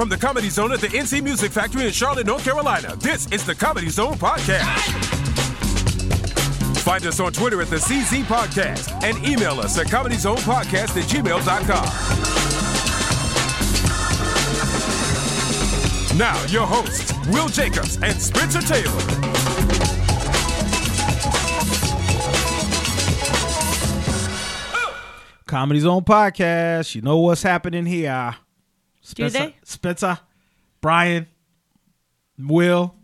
From the Comedy Zone at the NC Music Factory in Charlotte, North Carolina, this is the Comedy Zone Podcast. Find us on Twitter at the CZ Podcast and email us at comedyzonepodcast at gmail.com. Now, your hosts, Will Jacobs and Spencer Taylor. Comedy Zone Podcast. You know what's happening here. Do Spencer, they? Spencer, Brian, Will.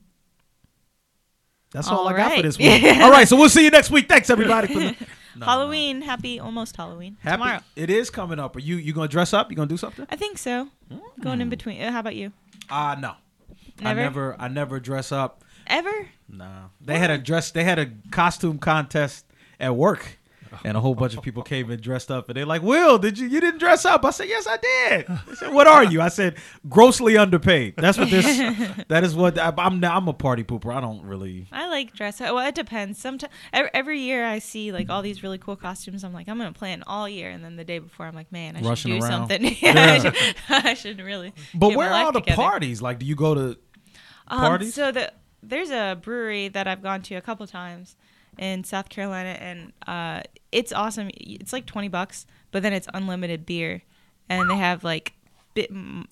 That's all, All I got for this week. all right, so we'll see you next week. Thanks everybody for the Halloween, happy almost Halloween. happy. Tomorrow. It is coming up. Are you you gonna dress up? You gonna do something? I think so. Going in between. Uh, how about you? Uh no. Never? I never I never dress up. Ever? No. They had a dress they had a costume contest at work. And a whole bunch of people came and dressed up, and they're like, "Will, did you? You didn't dress up?" I said, "Yes, I did." They said, "What are you?" I said, "Grossly underpaid." That's what this. that is what I, I'm. I'm a party pooper. I don't really. I like dress. Well, it depends. Sometimes every, every year I see like all these really cool costumes. I'm like, I'm gonna plan all year, and then the day before, I'm like, man, I Rushing should do around. something. Yeah. I, should, I should really. But where are all the together. parties? Like, do you go to Um, parties? So the there's a brewery that I've gone to a couple times in South Carolina, and uh, it's awesome. It's like twenty bucks, but then it's unlimited beer, and they have like. Bit,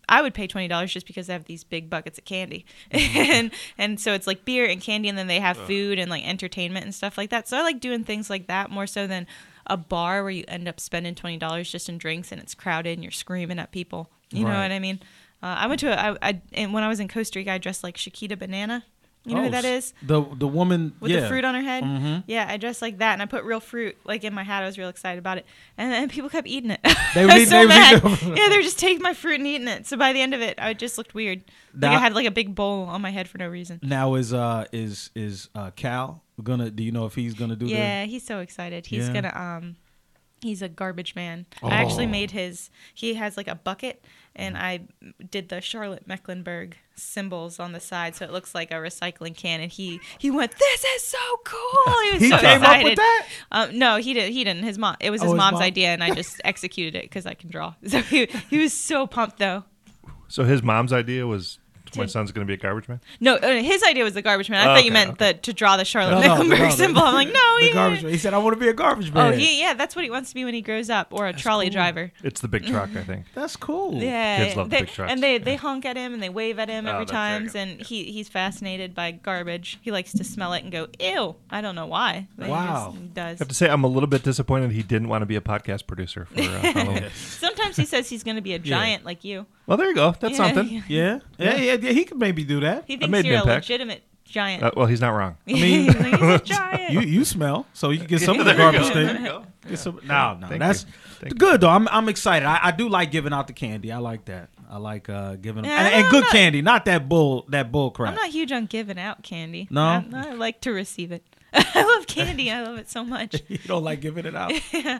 I would pay twenty dollars just because they have these big buckets of candy, and and so it's like beer and candy, and then they have food and like entertainment and stuff like that. So I like doing things like that more so than a bar where you end up spending twenty dollars just in drinks and it's crowded and you're screaming at people. You know what I mean? Uh, I went to a, I, I and when I was in Costa Rica, I dressed like Chiquita Banana. You know Oh, who that is? The the woman With yeah. the fruit on her head. Mhm. Yeah, I dressed like that, and I put real fruit like in my hat. I was real excited about it, and then people kept eating it. They would eat- so they mad. yeah, they were just taking my fruit and eating it. So by the end of it, I just looked weird. Like I had like a big bowl on my head for no reason. Now is uh is is uh Cal gonna? Do you know if he's gonna do that? Yeah, he's so excited. He's Yeah. gonna um he's a garbage man. I actually Oh. made his he has like a bucket and I did the Charlotte Mecklenburg symbols on the side so it looks like a recycling can and he he went this is so cool. He was He so came up with excited. that? Um, no, he did he didn't. His mom it was Oh, his his mom's mom? idea and I just executed it cuz I can draw. So he he was so pumped though. So his mom's idea was my son's going to be a garbage man. No, uh, his idea was the garbage man. I Oh, thought you okay, meant the to draw the Charlotte No, no, Mecklenburg no, the- symbol. I'm like, no, The he garbage. man. He said, "I want to be a garbage man." Oh, he, yeah, that's what he wants to be when he grows up, or a trolley cool. driver. It's the big truck, I think. That's cool. Yeah, Kids love the big trucks. and they they honk at him and they wave at him Oh, every that's very times, and he he's fascinated by garbage. He likes to smell it and go ew. I don't know why. but he Wow. just does. I have to say, I'm a little bit disappointed he didn't want to be a podcast producer for uh, Halloween. Sometimes he says he's going to be a giant like you. Well, there you go. That's something. yeah. Yeah, yeah, yeah, yeah. He could maybe do that. He I thinks made an you're a impact. legitimate giant. Uh, well, he's not wrong. I mean, He's a giant. you you smell, so you can get some of the There you garbage go. There thing. you go. Get some, no, no, Thank that's you. Thank good though. I'm I'm excited. I, I do like giving out the candy. I like that. I like uh giving Yeah, and, and I'm good not- candy, not that bull that bull crap. I'm not huge on giving out candy. No? I, I like to receive it. I love candy. I love it so much. you don't like giving it out. Yeah,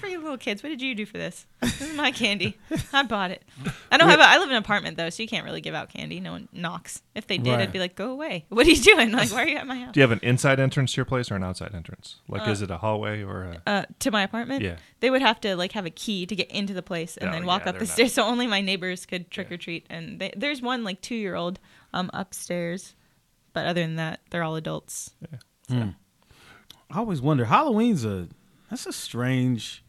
for you little kids, what did you do for this? This is my candy. I bought it. I don't have. A, I live in an apartment though, so you can't really give out candy. No one knocks. If they did, Right. I'd be like, "Go away! What are you doing? Like, why are you at my house?" Do you have an inside entrance to your place or an outside entrance? Like, is it a hallway or a. Uh, to my apartment, Yeah. they would have to like have a key to get into the place and Oh, then walk yeah, up the not- stairs. So only my neighbors could trick or treat. And they, there's one like two year old um upstairs, but other than that, they're all adults. Hmm. I always wonder. Halloween's a that's a strange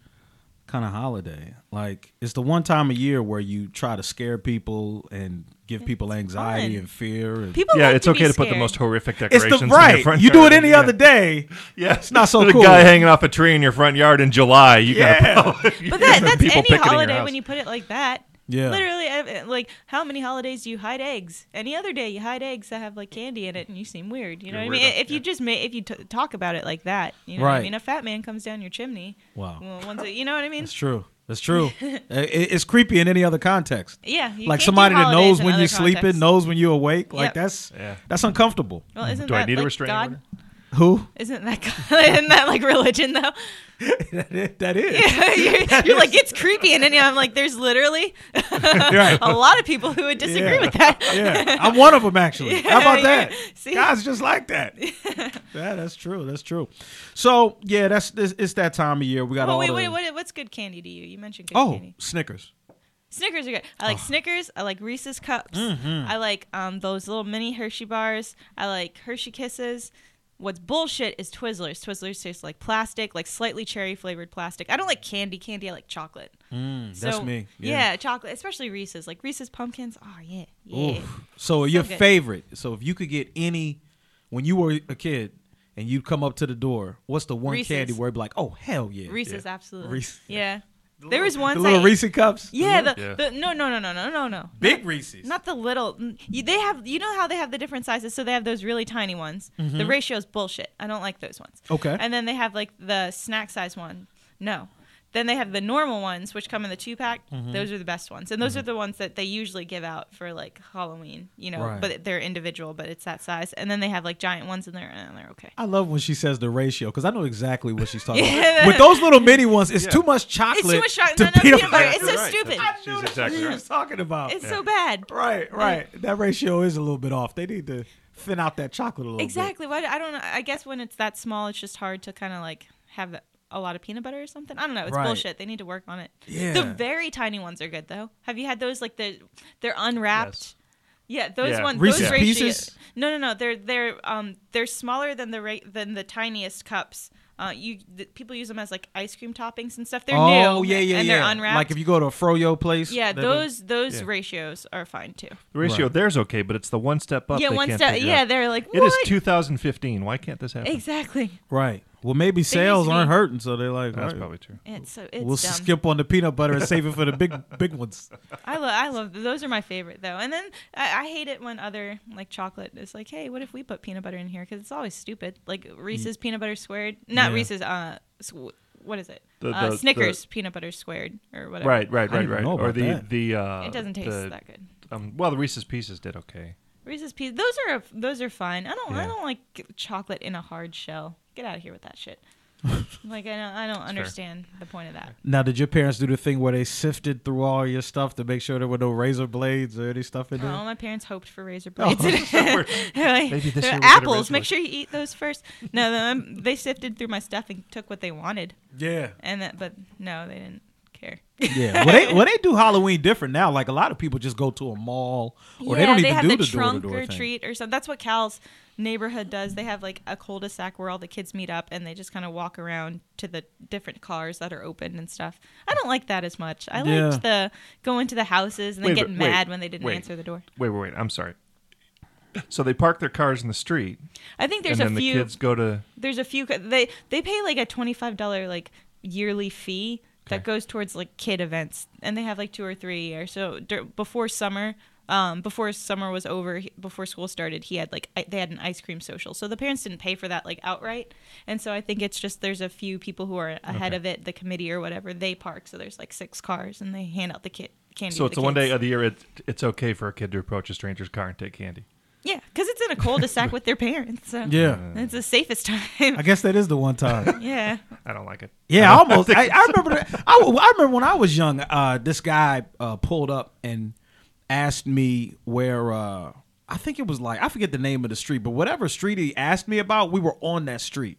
kind of holiday. Like it's the one time a year where you try to scare people and give people anxiety fun. and fear. And, People, Yeah, like it's to okay be to put the most horrific it's decorations the in your right. front You do it any Yeah. other day. Yeah, it's not so the cool. guy hanging off a tree in your front yard in July. You Yeah. gotta. But that, that's any holiday when you put it like that. Yeah. Literally, uh, like how many holidays do you hide eggs? Any other day you hide eggs that have like candy in it, and you seem weird. You know You're what I mean? weirdo, If you just ma- if you t- talk about it like that, you know what Right. I mean? A fat man comes down your chimney. Wow. Well, once it, you know what I mean? That's true. That's true. It- it's creepy in any other context. Yeah. you like can't do somebody that knows when you're sleeping, contexts. knows when you're awake. Like Yep. that's Yeah. that's uncomfortable. Well, isn't Do that I need like a restraining God? order? Who? Isn't that God? isn't that like religion though? That is. That is. you're, you're like it's creepy, and then I'm like, there's literally Right. a lot of people who would disagree Yeah. with that. Yeah, I'm one of them actually. How about Yeah, that? yeah. See? Guys just like that. yeah, that's true. That's true. So yeah, that's it's, it's that time of year. We got Oh all wait, the wait, what, what's good candy to you? You mentioned good oh candy. Snickers. Snickers are good. I like Snickers. I like Reese's cups. I like um those little mini Hershey bars. I like Hershey Kisses. What's bullshit is Twizzlers. Twizzlers taste like plastic, like slightly cherry flavored plastic. I don't like candy. Candy, I like chocolate. Mm, that's me. Yeah. chocolate, especially Reese's. Like Reese's pumpkins. Oh yeah, yeah. Oof. So your good. favorite. So if you could get any, when you were a kid and you'd come up to the door, what's the one Reese's. candy where it'd be like, oh hell yeah, Reese's, absolutely. Reese- Yeah. There was once the little I, Reese cups. Yeah, the, Yeah. the no no no no no no no. big Reese's. Not the little. You, they have. You know how they have the different sizes. So they have those really tiny ones. The ratio is bullshit. I don't like those ones. Mm-hmm. Okay. And then they have like the snack size one. No. Then they have the normal ones, which come in the two pack. Mm-hmm. Those are the best ones, and those are the ones that they usually give out for like Halloween. You know, Right. but they're individual, but it's that size. And then they have like giant ones, and they're and they're okay. I love when she says the ratio because I know exactly what she's talking Yeah. about. With those little mini ones, it's Yeah. too much chocolate. It's too much chocolate. to No, no, peanut peanut butter. butter. It's so right. stupid. That's- She's exactly She right. was talking about. It's so bad. Right, right. That ratio is a little bit off. They need to thin out that chocolate a little Exactly. Why? I don't know. I guess when it's that small, it's just hard to kind of like have that, a lot of peanut butter or something. I don't know. It's Right. bullshit. They need to work on it. Yeah. The very tiny ones are good though. Have you had those? Like the they're unwrapped. Yeah, those Yeah. ones. Reese's those ratio- Pieces? No, no, no. They're they're um they're smaller than the ra- than the tiniest cups. Uh, you the, people use them as like ice cream toppings and stuff. They're oh new. yeah, yeah, and yeah. they're unwrapped. Like if you go to a froyo place. yeah, they're- those those Yeah. ratios are fine too. The ratio Right. there's okay, but it's the one step up. yeah, they one can't step. Yeah, out. they're like It is 2015. Why can't this happen? exactly. Right. Well, maybe sales aren't hurting, so they're like, That's "All right, probably true. It's so it's we'll dumb. skip on the peanut butter and save it for the big, big ones. I love, I love those are my favorite though. And then I, I hate it when other like chocolate is like, hey, what if we put peanut butter in here? Because it's always stupid. Like Reese's peanut butter squared, not Yeah. Reese's. Uh, sw- what is it? The- uh, the- Snickers peanut butter squared or whatever. Right, right, I right, didn't right. know Or about the that. the uh, It doesn't taste the, that good. Um, well, the Reese's Pieces did okay. Reese's pieces. Those are those are fine. I don't I don't like chocolate in a hard shell. Get out of here with that shit. like I don't I don't understand the point of that. Now, did your parents do the thing where they sifted through all your stuff to make sure there were no razor blades or any stuff in there? Oh, my parents hoped for razor Oh, blades. Maybe Maybe this year we'll get a apples. Make sure you eat those first. No, um, they sifted through my stuff and took what they wanted, Yeah. and that, but no, they didn't care. Yeah. Well, they well they do Halloween different now. Like a lot of people just go to a mall or they don't even have do the, the, trunk door-to-door or thing. treat or something. That's what Cal's neighborhood does. They have like a cul-de-sac where all the kids meet up and they just kind of walk around to the different cars that are open and stuff. I don't like that as much. I Yeah. liked the going to the houses and then Wait, getting wait, mad when they didn't wait. answer the door. Wait, wait, wait. I'm sorry. So they park their cars in the street, I think there's and a then few. the kids go to. there's a few they they pay like a $25 like yearly fee that goes towards like kid events and they have like two or three a year. So dur- before summer um, before summer was over before school started he had like I- they had an ice cream social. So the parents didn't pay for that like outright. And so i think it's just there's a few people who are ahead Okay. of it the committee or whatever they park. So there's like six cars and they hand out the kid candy So it's the one day of the year it, it's okay for a kid to approach a stranger's car and take candy. Yeah because it's in a cul-de-sac with their parents so Yeah. it's the safest time I guess that is the one time. yeah I don't like it. Yeah, I almost. I, I remember. that- I, I remember when I was young. Uh, this guy uh, pulled up and asked me where. Uh, I think it was like I forget the name of the street, but whatever street he asked me about, we were on that street.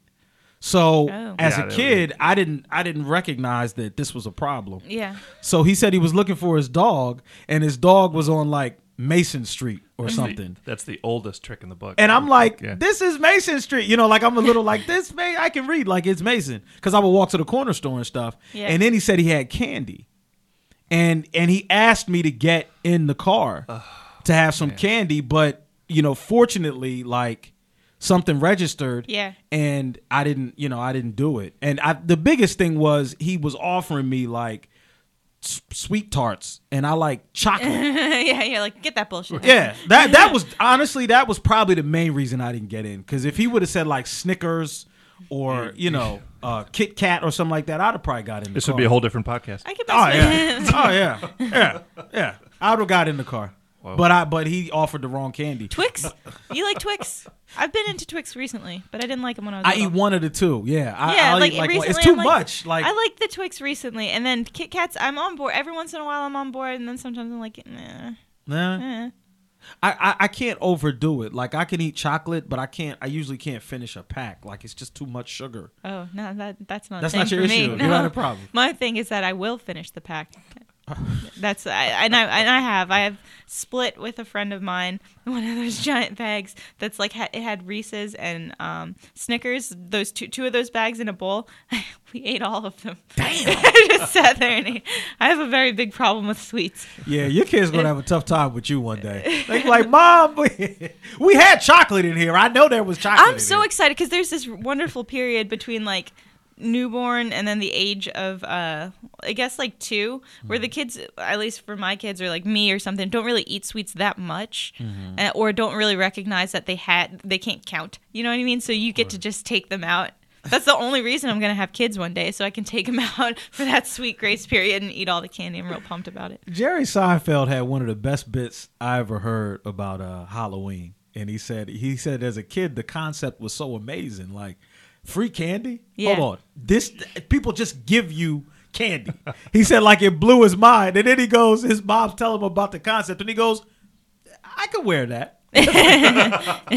So Oh. as Yeah, a they- kid, I didn't. I didn't recognize that this was a problem. yeah So he said he was looking for his dog, and his dog was on like Mason Street or something. That's the oldest trick in the book. And I'm like, Yeah. this is Mason Street. You know, like I'm a little like this. May I can read like it's Mason because I would walk to the corner store and stuff. Yeah. And then he said he had candy, and and he asked me to get in the car to have some candy, but you know, fortunately, like something registered. Yeah. And I didn't, you know, I didn't do it. And I, the biggest thing was he was offering me like s- sweet tarts, and I like chocolate. yeah, yeah, like get that bullshit. Yeah, that that was honestly that was probably the main reason I didn't get in. Because if he would have said like Snickers or you know uh, Kit Kat or something like that, I'd have probably got in. The this car. would be a whole different podcast. I could. Oh yeah, oh yeah, yeah, yeah. I would have got in the car, Whoa. but I but he offered the wrong candy. Twix. You like Twix? I've been into Twix recently, but I didn't like them when I was. I little. eat one of the two. Yeah, I, Yeah, I'll like, eat like recently, it's too I'm like- much. Like I like the Twix recently, and then Kit Kats. I'm on board. Every once in a while, I'm on board, and then sometimes I'm like, nah. nah, eh. I, I I can't overdo it. Like I can eat chocolate, but I can't. I usually can't finish a pack. Like it's just too much sugar. Oh no, that that's not. That's thing not your for me. issue. You No. got a problem. My thing is that I will finish the pack. That's I, and I and I have I have split with a friend of mine one of those giant bags that's like it had Reese's and um, Snickers. Those two two of those bags in a bowl. we ate all of them. Damn! I just sat there and ate. I have a very big problem with sweets. Yeah, your kid's gonna have a tough time with you one day. Be like, Mom, we, we had chocolate in here. I know there was chocolate. I'm so here." excited because there's this wonderful period between like newborn and then the age of uh I guess like 2 where the kids at least for my kids or like me or something don't really eat sweets that much uh, or don't really recognize that they had they can't count. You know what I mean? So you get to just take them out. That's the only reason I'm to have kids one day so I can take them out for that sweet grace period and eat all the candy. I'm real pumped about it. Jerry Seinfeld had one of the best bits I ever heard about uh, Halloween, and he said he said as a kid the concept was so amazing, like free candy. Yeah. Hold on, this people just give you candy. he said like it blew his mind, and then he goes, his mom's telling him about the concept, and he goes, I could wear that. I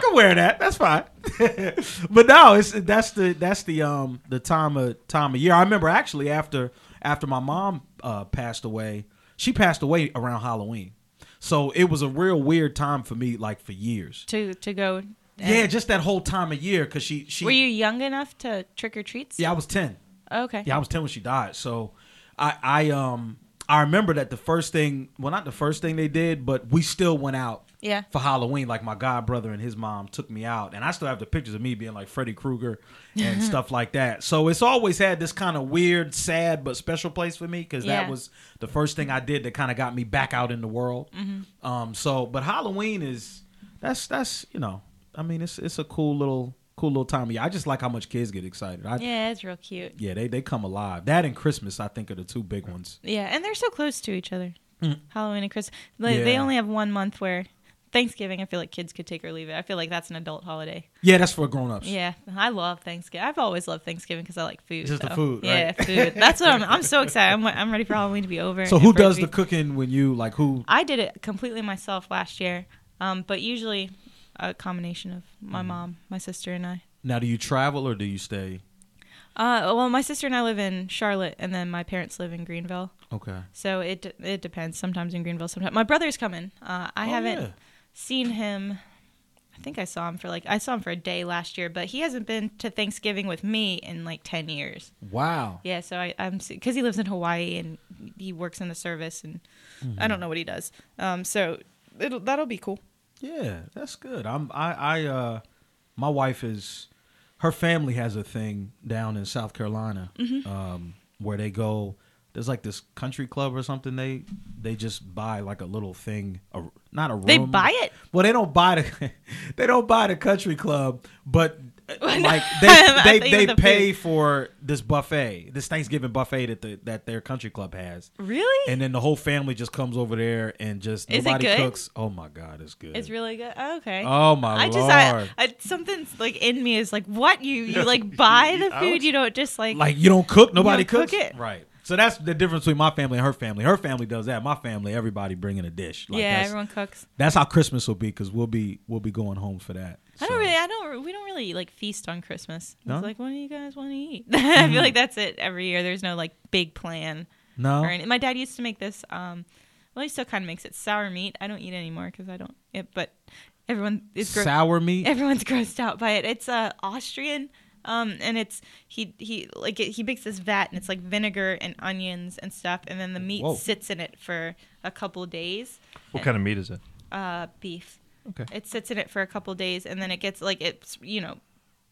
could wear that. That's fine. but no, it's that's the that's the um the time of time of year. I remember actually after after my mom uh, passed away, she passed away around Halloween, so it was a real weird time for me, like for years. To to go. And- Yeah, just that whole time of year because she she Were you young enough to trick or treats? yeah I was ten. Okay. Yeah, I was ten when she died. So I I um I remember that the first thing well not the first thing they did, but we still went out Yeah. for Halloween. Like my god brother and his mom took me out, and I still have the pictures of me being like Freddy Krueger and stuff like that. So it's always had this kind of weird, sad but special place for me because Yeah. that was the first thing I did that kind of got me back out in the world. Mm-hmm. Um, so but Halloween is that's that's you know I mean it's it's a cool little cool little time of year. I just like how much kids get excited. I, Yeah, it's real cute. yeah, they they come alive. That and Christmas, I think, are the two big ones. Yeah, and they're so close to each other. Halloween and Christmas. Like, They Mm. Only have one month where Thanksgiving. I feel like kids could take or leave it. I feel like that's an adult holiday. Yeah, that's for grown ups. Yeah, I love Thanksgiving. I've always loved Thanksgiving because I like food. Just the so- food, Yeah, food. That's what I'm. I'm so excited. I'm, I'm ready for Halloween to be over. So who for it to does the cooking when you like who? I did it completely myself last year, um, but usually a combination of my Mm. mom, my sister, and I. Now, do you travel or do you stay? Uh, well, my sister and I live in Charlotte, and then my parents live in Greenville. Okay. So it it depends. Sometimes in Greenville, sometimes my brother's coming. Uh, I Oh, haven't yeah. seen him. I think I saw him for like I saw him for a day last year, but he hasn't been to Thanksgiving with me in like ten years. Wow. Yeah, so I, I'm because he lives in Hawaii and he works in the service, and I don't know what he does. Um, so it'll that'll be cool. Yeah, that's good. I'm I I uh my wife is her family has a thing down in South Carolina Mm-hmm. um where they go there's like this country club or something they they just buy like a little thing a, not a room They buy it? well they don't buy the they don't buy the country club but like they they, they meant the pay food. for this buffet this Thanksgiving buffet that the that their country club has Really? and then the whole family just comes over there and just Is it nobody good? cooks oh my god it's good It's really good. Oh, okay. Oh, my I just I, I something's like in me is like what you you like buy the food you don't just like like you don't cook nobody don't cook it. right so that's the difference between my family and her family her family does that my family everybody bringing a dish like yeah everyone cooks. that's how christmas will be because we'll be we'll be going home for that I don't really I don't we don't really like feast on Christmas. No? It's like what do you guys want to eat? I feel like that's it every year. There's no like big plan. no any, my dad used to make this. Um, well, he still kind of makes it sour meat. I don't eat anymore because I don't. It, but everyone is gro- sour meat everyone's grossed out by it. It's uh, Austrian, um, and it's he he like it, he makes this vat and it's like vinegar and onions and stuff, and then the meat Whoa. sits in it for a couple days. What kind of meat is it? Uh, beef. Okay. It sits in it for a couple days, and then it gets like it's you know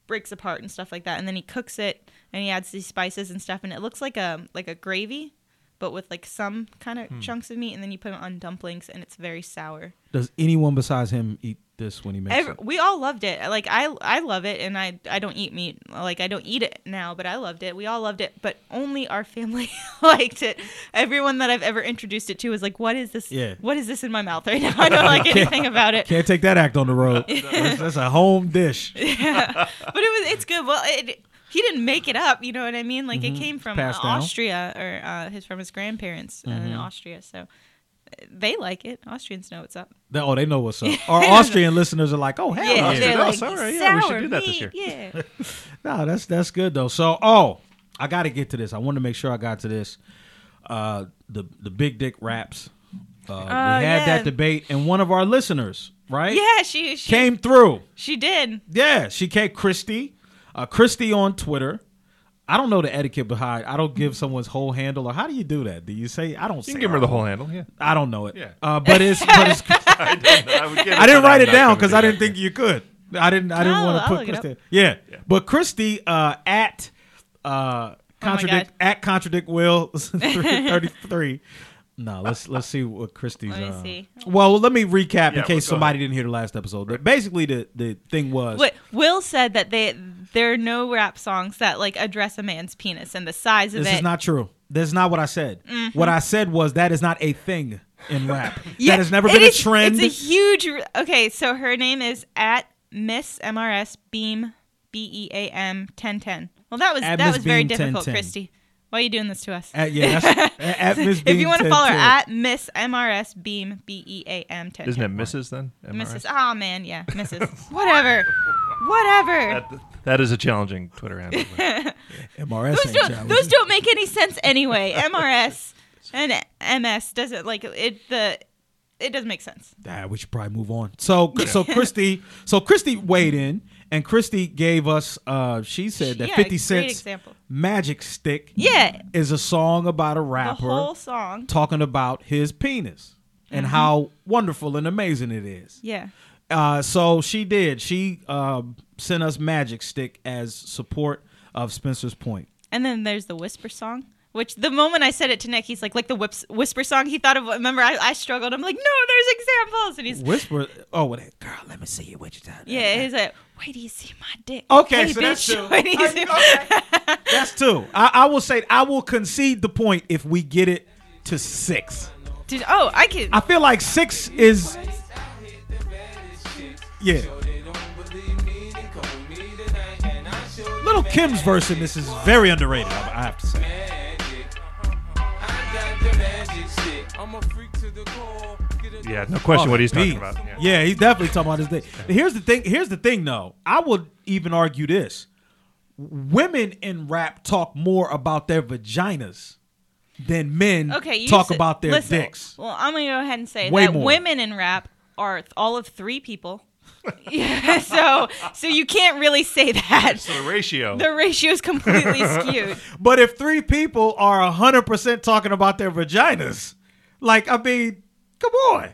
breaks apart and stuff like that, and then he cooks it and he adds these spices and stuff, and it looks like a like a gravy. But with like some kind of hmm. chunks of meat, and then you put it on dumplings, and it's very sour. does anyone besides him eat this when he makes Every, it we all loved it. Like I, I love it, and I, I don't eat meat. Like I don't eat it now, but I loved it. We all loved it, but only our family liked it. Everyone that I've ever introduced it to was like, "What is this? Yeah. What is this in my mouth right now? I don't like anything about it." can't take that act on the road that's, that's a home dish yeah, But it was, it's good. Well, it, he didn't make it up. You know what I mean? Like it came from uh, Mm-hmm. Austria, or uh, his from his grandparents uh, Mm-hmm. in Austria. So they like it. Austrians know what's up. They- oh they know what's up our austrian listeners are like oh hell Yeah, yeah, they're Oh, like sorry. Yeah, we should do that this year. Yeah. no that's that's good though so oh I got to get to this. I want to make sure I got to this. Uh, the the big dick raps. Uh, we had yeah. that debate, and one of our listeners, right, Yeah, she she, came through. she did. Yeah, she came. Christy, uh, Christy on Twitter. I don't know the etiquette behind. I don't give someone's whole handle, or how do you do that? Do you say I don't? You say can give her the whole handle. Yeah. I don't know it. Yeah. Uh, but it's but it's. I didn't, I would I didn't write I'm it down because do I didn't think you could. I didn't. I didn't I'll- want to put Christy. up. Yeah. but Christy uh, at uh, Oh contradict God. at contradict will thirty three. No, let's let's see what Christy's. Let me uh, see. Well, let me recap Yeah, in case go somebody didn't hear the last episode. But Basically, the the thing was Wait, Will said that they there are no rap songs that like address a man's penis and the size of this it. Mm-hmm. is not true. That's not what I said. What I said was that is not a thing in rap. Yeah, that has never been is- a trend. It's a huge. Okay, so her name is at Miss MRS Beam B E A M ten ten. Well, that was At that Miss was very difficult, 1010. Christy. Why are you doing this to us? At, yeah, at Miss if you want to follow her at Miss MRS Beam B E A M ten. Isn't it Mrs. then? Mrs. MRS? Oh man, yeah, Mrs. Whatever, whatever. That, that is a challenging Twitter handle. MRS those ain't don't those don't make any sense anyway. MRS and MS doesn't like it. The it doesn't make sense. Ah, we should probably move on. So, so Christy, so Christy weighed in, and Christy gave us. Uh, she said that Yeah, Fifty Cent's "Magic Stick" Yeah, is a song about a the rapper whole song. talking about his penis and Mm-hmm. how wonderful and amazing it is. Yeah. Uh, so she did. She um, sent us "Magic Stick" as support of Spencer's point. And then there's the whisper song, which the moment I said it to Nick, he's like, like the whips, whisper song. He thought of. Remember, I, I struggled. I'm like, no, there's examples, and he's Whisper. Oh, what? Girl, let me see you. What you talking? yeah, he's like, wait, do you see my dick? Okay, Hey, so that's bitch, two. do you see- Okay. That's two. I, I will say I will concede the point if we get it to six. Dude, oh, I can. I feel like six is yeah. Lil' Kim's verse in this is very underrated. I I have to say. yeah, no question what he's talking Beat. about. Oh, Yeah. he's definitely talking about his thing. Here's the thing. Here's the thing, though. I would even argue this: women in rap talk more about their vaginas than men okay, you talk said- about their listen, dicks. Well, I'm gonna go ahead and say Way that more. women in rap are all of three people. Yeah, so so you can't really say that. So the ratio. The ratio is completely skewed. But if three people are hundred percent talking about their vaginas, like I mean, come on,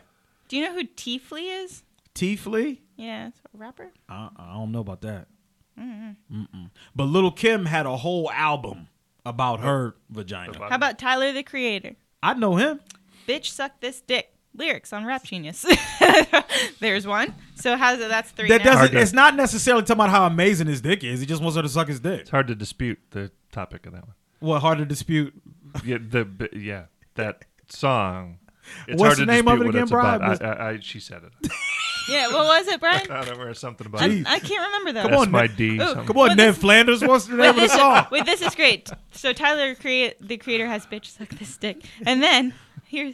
Do you know who T Flea is? T Flea. Yeah, it's a rapper. I, I don't know about that. Mm-mm. But Lil' Kim had a whole album about her vagina. How about Tyler the Creator? I know him. Bitch suck this dick. Lyrics on Rap Genius. There's one. So how's it? That's three. That now. doesn't. Hard to- It's not necessarily talking about how amazing his dick is. He just wants her to suck his dick. It's hard to dispute the topic of that one. What hard to dispute? Yeah, the b- yeah that song. It's What's hard the to name of dispute it what again, it's Brian? about. I, I, I, she said it. Yeah, what was it, Brian? I don't remember something about I, it. I can't remember though. Come That's on, my Nick. D. Ooh, something. Come on, Well, Ned Flanders. What's the name of the this, song? wait, this is great. So Tyler, create the creator, has bitch suck this dick, and then here's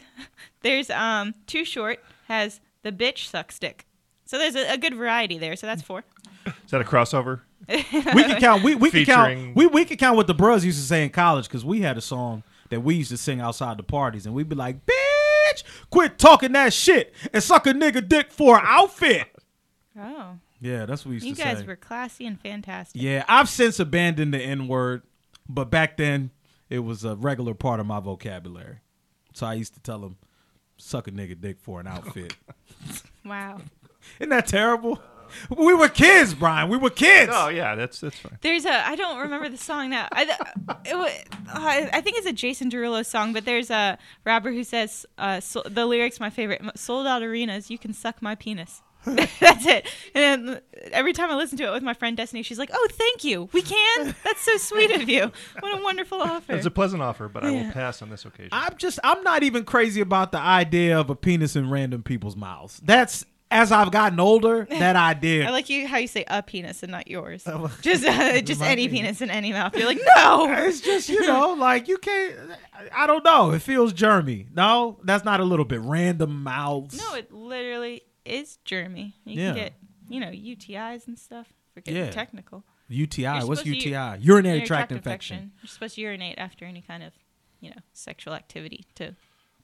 there's um too short has the bitch suck stick. So there's a, a good variety there. So that's four. Is that a crossover? we can count. We, we can Featuring- count. We, we can count what the bros used to say in college because we had a song that we used to sing outside the parties, and we'd be like, "Bitch, quit talking that shit and suck a nigga dick for an outfit." Oh, Yeah, that's what we used you to guys say. were classy and fantastic. Yeah, I've since abandoned the N word, but back then it was a regular part of my vocabulary. So I used to tell them, "Suck a nigga dick for an outfit." Wow. Isn't that terrible? We were kids, Brian. We were kids. Oh yeah, that's that's fine. There's a I don't remember the song now. I, it, I I think it's a Jason Derulo song, but there's a rapper who says uh, so, the lyrics my favorite. Sold out arenas, you can suck my penis. That's it. And then every time I listen to it with my friend Destiny, she's like, "Oh, thank you. We can. That's so sweet of you. What a wonderful offer." It's a pleasant offer, but I will pass on this occasion. I'm just I'm not even crazy about the idea of a penis in random people's mouths. That's as I've gotten older, that idea. I like you how you say a penis and not yours. Just uh, just any penis. penis in any mouth. You're like, no. it's just you know, like you can't. I don't know. It feels germy. No, that's not a little bit random mouths. No, it literally is germy. You Yeah. can get, you know, UTIs and stuff. For getting Yeah. technical. UTI. You're What's UTI? Urinary, Urinary tract infection. You're supposed to urinate after any kind of, you know, sexual activity to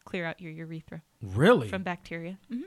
clear out your urethra Really? from bacteria. hmm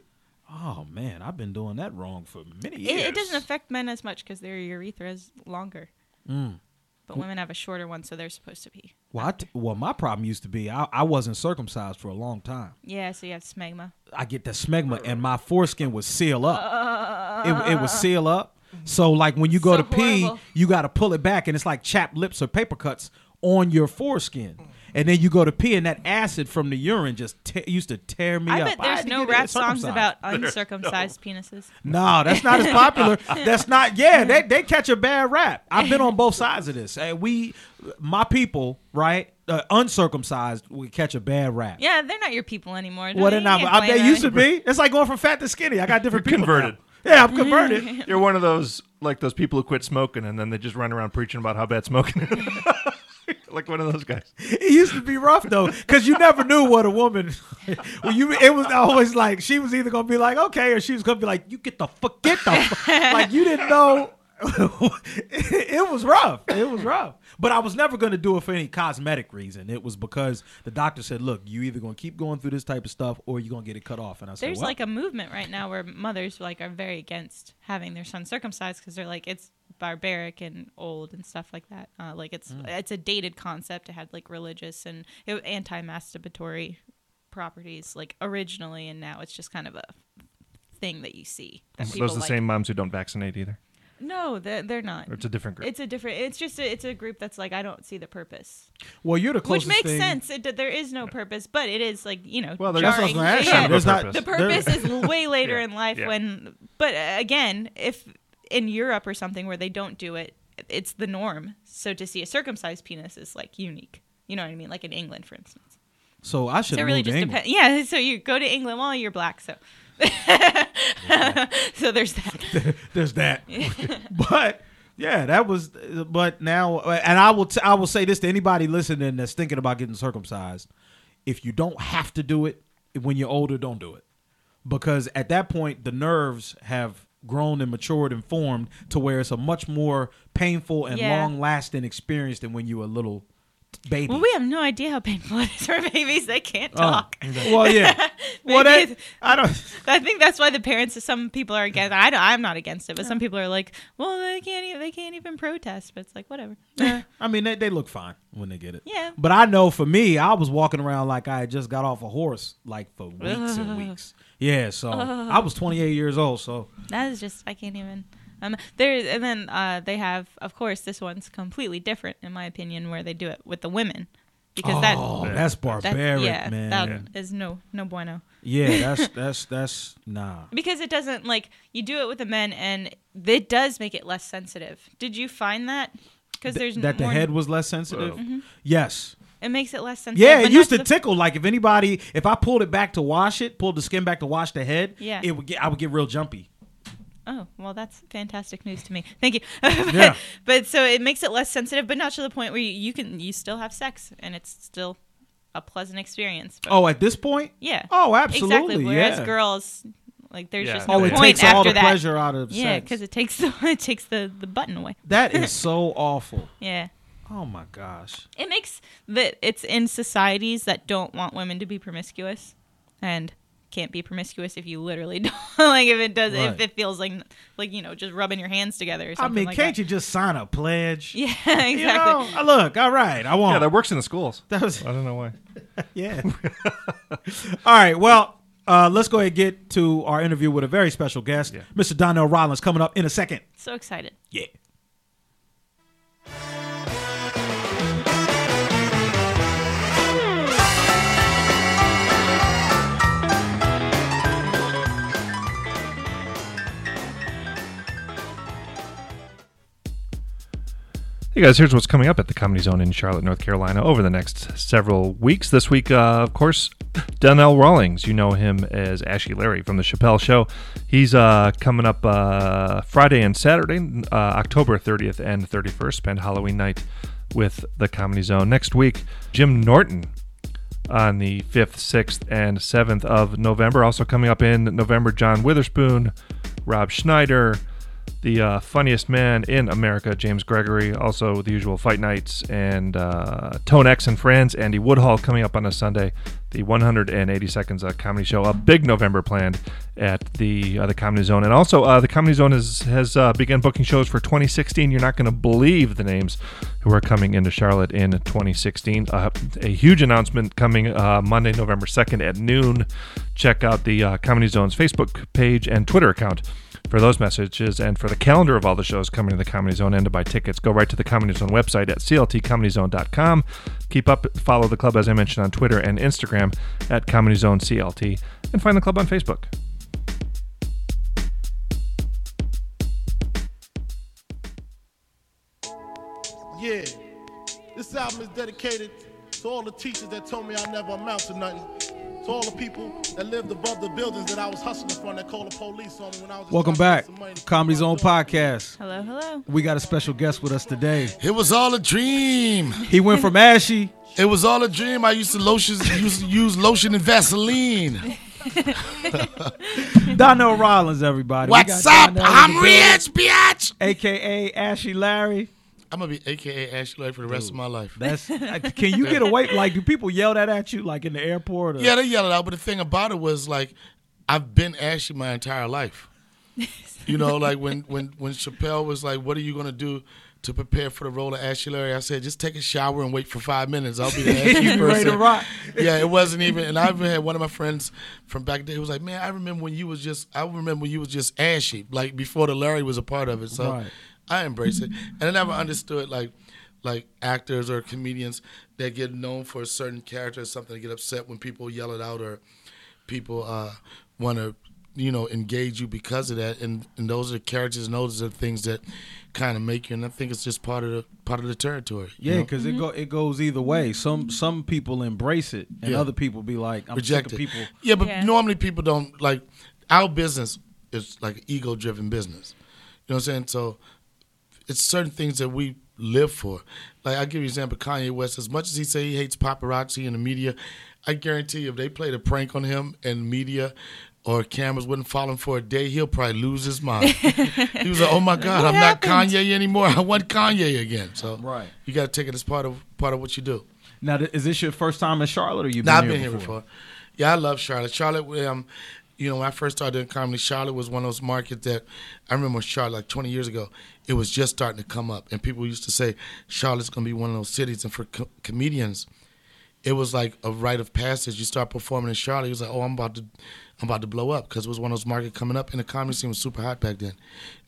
oh man, I've been doing that wrong for many years. it doesn't affect men as much because their urethra is longer, Mm. but women have a shorter one, so they're supposed to be. Well, I t- well, my problem used to be I, I wasn't circumcised for a long time. Yeah, so you have smegma. I get the smegma, and my foreskin would seal up. it, it would seal up. So, like when you go So to pee, horrible. you got to pull it back, and it's like chapped lips or paper cuts on your foreskin. And then you go to pee, and that acid from the urine just te- used to tear me I up. bet had there's to no rap songs about uncircumcised penises. No, that's not as popular. that's not. Yeah, they they catch a bad rap. I've been on both sides of this. Hey, we, my people, right, uh, uncircumcised, we catch a bad rap. Yeah, they're not your people anymore. Well, they're not. I, they used to be. It's like going from fat to skinny. I got different You're people. now. converted. Yeah, I'm converted. You're one of those like those people who quit smoking and then they just run around preaching about how bad smoking is. Like one of those guys. it used to be rough though, because you never knew what a woman. well, you it was always like she was either gonna be like okay, or she was gonna be like you get the fuck get the fuck. like you didn't know. it, it was rough. It was rough. But I was never gonna do it for any cosmetic reason. It was because the doctor said, "Look, you either gonna keep going through this type of stuff, or you're gonna get it cut off." And I said, There's well, like a movement right now where mothers like are very against having their son circumcised because they're like it's barbaric and old and stuff like that. Uh, like it's Mm. it's a dated concept. It had like religious and anti-masturbatory properties like originally, and now it's just kind of a thing that you see. That people Those are the like. same moms who don't vaccinate either. No, they're, they're not. Or it's a different group. It's a different. It's just a, it's a group that's like I don't see the purpose, well, you're the which closest makes thing- sense. It, there is no purpose, but it is like you know. Well, there's- That's what I was jarring. gonna Yeah, you. There's not Purpose. the purpose is way later Yeah. in life Yeah. when but uh, again if in europe or something where they don't do it it's the norm. So to see a circumcised penis is like unique. You know what i mean? Like in england for instance. So I should so really just depends yeah so you go to england well you're black so. So there's that. There's that. but yeah, that was. But now, and I will. T- I will say this to anybody listening that's thinking about getting circumcised: if you don't have to do it when you're older, don't do it, because at that point the nerves have grown and matured and formed to where it's a much more painful and Yeah. long-lasting experience than when you were a little baby. well we have no idea how painful it is for babies they can't Oh, talk well, yeah. well, Maybe that, I don't. I think that's why the parents. Some people are against. I don't, I'm not against it, but some people are like, "Well, they can't. Even, they can't even protest." But it's like, whatever. I mean, they, they look fine when they get it. Yeah. But I know for me, I was walking around like I had just got off a horse, like for weeks and weeks. Yeah, so I was 28 years old. So That is just I can't even. Um, there and then uh, they have, of course, this one's completely different in my opinion, where they do it with the women, because that oh, Yeah. that's that barbaric, yeah man. that is no no bueno. yeah, that's that's that's nah. Because it doesn't like you do it with the men, and it does make it less sensitive. Did you find that? Because there's that the head was less sensitive. Mm-hmm. Yes. It makes it less sensitive. Yeah, it used to the- tickle. Like if anybody, if I pulled it back to wash it, pulled the skin back to wash the head, Yeah. it would get. I would get real jumpy. Oh, well, that's fantastic news to me. Thank you. but, Yeah. but so it makes it less sensitive, but not to the point where you, you can you still have sex and it's still a pleasant experience. But, Oh, at this point, yeah. oh, absolutely. Exactly. Whereas yeah. girls, like, there's Yeah. just oh, no oh, it point takes after all the that. pleasure out of Yeah, sex. because it takes the it takes the the button away. that is so awful. Yeah. Oh my gosh. It makes that it's in societies that don't want women to be promiscuous and can't be promiscuous if you literally don't like if it does Right. if it feels like like you know just rubbing your hands together or I mean, like can't that. you just sign a pledge? Yeah, exactly. You know, uh, look, all right, I won't. yeah, that works in the schools. That was I don't know why. yeah. all right, well, uh, let's go ahead and get to our interview with a very special guest, Yeah. Mr. Donnell Rawlings, coming up in a second. So excited. Yeah. Hey guys, here's what's coming up at the Comedy Zone in Charlotte, North Carolina over the next several weeks. This week, uh, of course, Donnell Rawlings. You know him as Ashy Larry from The Chappelle Show. He's uh, coming up uh, Friday and Saturday, uh, October 30th and 31st. Spend Halloween night with the Comedy Zone. Next week, Jim Norton on the 5th, 6th, and 7th of November. Also coming up in November, John Witherspoon, Rob Schneider, the uh, funniest man in America, James Gregory. Also, the usual fight nights and uh, Tone X and Friends, Andy Woodhull coming up on a Sunday. The 180 Seconds uh, Comedy Show, a big November planned at the uh, the Comedy Zone, and also uh, the Comedy Zone is, has uh, begun booking shows for 2016. You're not going to believe the names who are coming into Charlotte in 2016. Uh, a huge announcement coming Monday, November 2nd at noon. Check out the Comedy Zone's Facebook page and Twitter account for those messages and for the calendar of all the shows coming to the Comedy Zone and to buy tickets, go right to the Comedy Zone website at cltcomedyzone.com. Keep up, follow the club as I mentioned on Twitter and Instagram at Comedy Zone CLT, and find the club on Facebook. Yeah, this album is dedicated to all the teachers that told me I never amount to nothing. To all the people that lived above the buildings that I was hustling from that called the police on me when I was Welcome back, to get some money to Comedy Zone podcast. Hello, hello. We got a special guest with us today. It was all a dream. He went from ashy. It was all a dream. I used to lotion, used to use lotion and Vaseline. Donnell Rawlings, everybody. We up? Donnell I'm rich, bitch. AKA Ashy Larry. I'm gonna be AKA Ashy Larry for the rest of my life. That's can you get away? Like, do people yell that at you, like in the airport? Or? Yeah, they yell it out, but the thing about it was like, I've been Ashley my entire life. You know, like when when when Chappelle was like, "What are you gonna do to prepare for the role of Ashy Larry?" I said, "Just take a shower and wait for five minutes. I'll be the Ashley person." ready to rock? yeah, it wasn't even. And I even had one of my friends from back then who was like, "Man, I remember when you was just. I remember when you was just ashy, like before the Larry was a part of it." So Right. I embrace it, and I never understood like like actors or comedians that get known for a certain character or something to get upset when people yell it out or people uh, want to you know engage you because of that and, and those are the characters and those are the things that kind of make you and I think it's just part of the part of the territory you Yeah, know? because it go it goes either way. Some some people embrace it, and Yeah. other people be like, "I'm reject sick of people." Yeah, but Yeah. normally people don't like our business is like ego driven business. You know what I'm saying? So it's certain things that we live for. Like I give you an example, Kanye West. As much as he say he hates paparazzi and the media, I guarantee you, if they played a prank on him and media or cameras wouldn't follow him for a day, he'll probably lose his mind. he was like, "Oh my God, I'm not Kanye anymore. I want Kanye again." So Right. you got to take it as part of part of what you do. Now, is this your first time in Charlotte, or you've No, been, I've here, been here before? before. Yeah, I love Charlotte. Charlotte, um, you know, when I first started doing comedy, Charlotte was one of those markets that I remember Charlotte like 20 years ago. It was just starting to come up, and people used to say Charlotte's going to be one of those cities. And for co- comedians, it was like a rite of passage. You start performing in Charlotte, it was like, oh, I'm about to, I'm about to blow up because it was one of those markets coming up, and the comedy scene was super hot back then.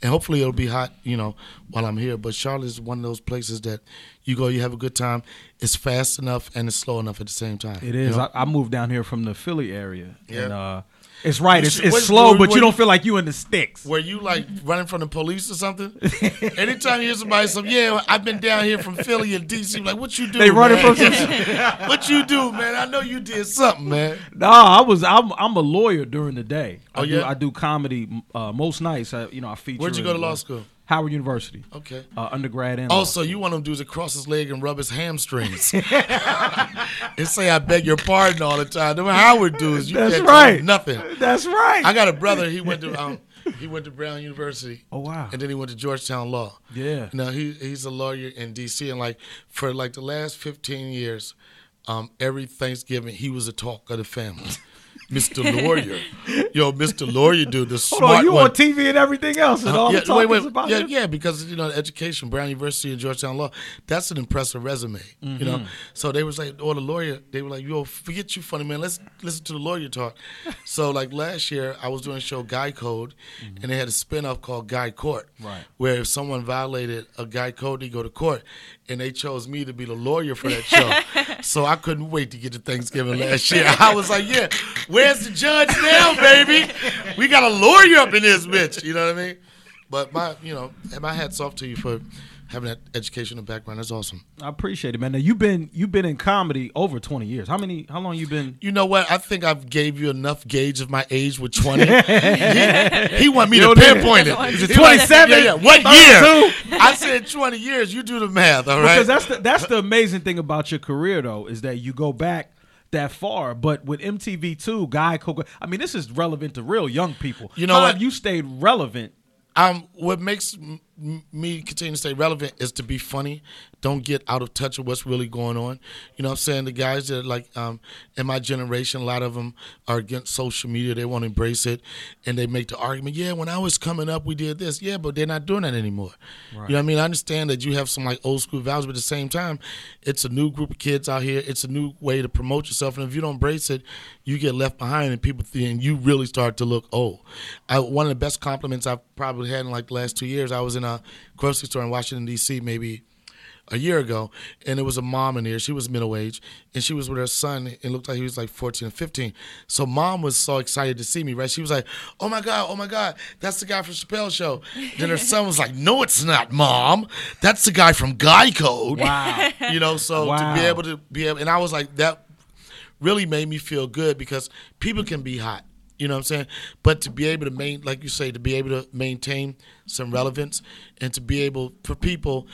And hopefully it'll be hot, you know, while I'm here. But Charlotte is one of those places that you go, you have a good time. It's fast enough and it's slow enough at the same time. It is. you know? I, I moved down here from the Philly area, Yeah. and uh, it's right. You It's, should- it's slow, but you don't feel like you in the sticks. Were you like running from the police or something? Anytime you hear somebody say, "Yeah, I've been down here from Philly and DC," like, what you do? They running man? from what you do, man? I know you did something, man. No, I was. I'm. I'm a lawyer during the day. I Oh, do, yeah? I do comedy uh, most nights. I, you know, I feature. Where'd you go to law uh, school? Howard University. Okay. Uh, undergrad and. law Also, you want them dudes that cross his leg and rub his hamstrings and say, "I beg your pardon" all the time. Them Howard dudes, you That's can't right. Nothing. That's right. I got a brother. He went to um, he went to Brown University. Oh, wow. And then he went to Georgetown Law. Yeah. Now he he's a lawyer in D.C. and like for like the last fifteen years, um, every Thanksgiving he was the talk of the family. Mr. Lawyer, yo, Mr. Lawyer, dude, the Hold smart on, you one. on TV and everything else, and all yeah, the talk wait, wait, is about yeah, yeah, because you know education, Brown University and Georgetown Law, that's an impressive resume. You know, Mm-hmm. so they was like, or the lawyer, they were like, yo, forget you, funny man, let's listen to the lawyer talk. so like last year, I was doing a show Guy Code, and they had a spinoff called Guy Court, Mm-hmm. Right. Where if someone violated a Guy Code, they go to court, and they chose me to be the lawyer for that show. so I couldn't wait to get to Thanksgiving last year. I was like, yeah, where's the judge now, baby? We got a lawyer up in this bitch. You know what I mean? But my, you know, and my hats off to you for having that educational background. That's awesome. I appreciate it, man. Now you've been you've been in comedy over twenty years. How many? How long you been? You know what? I think I've gave you enough gauge of my age with 20. he, he want me Yo, to pinpoint Is it. it He like, 27? Yeah, yeah. What 32? year? I said 20 years. You do the math, all right? Because that's the that's the amazing thing about your career, though, is that you go back that far. But with MTV two, Guy Code, I mean, this is relevant to real young people. You know How what? Have you stayed relevant Um, what makes me continue to stay relevant is to be funny. Don't get out of touch with what's really going on. You know what I'm saying? The guys that like um, in my generation, a lot of them are against social media. They won't embrace it, and they make the argument, "Yeah, when I was coming up, we did this." Yeah, but they're not doing that anymore. You know what I mean? I understand that you have some like old school values, but at the same time, it's a new group of kids out here. It's a new way to promote yourself, and if you don't embrace it, you get left behind, and people think and you really start to look old. I, one of the best compliments I've probably had in like the last two years. I was in a grocery store in Washington D.C. maybe a year ago, and it was a mom in here. She was middle aged, and she was with her son. It looked like he was like 14 or 15. So mom was so excited to see me, right? She was like, "Oh my god, oh my god, that's the guy from Chappelle Show." then her son was like, "No, it's not, mom. That's the guy from Guy Code." Wow. you know, so to be able to be able, and I was like, that really made me feel good because people can be hot. You know what I'm saying? But to be able to main, like you say, to be able to maintain some relevance and to be able for people,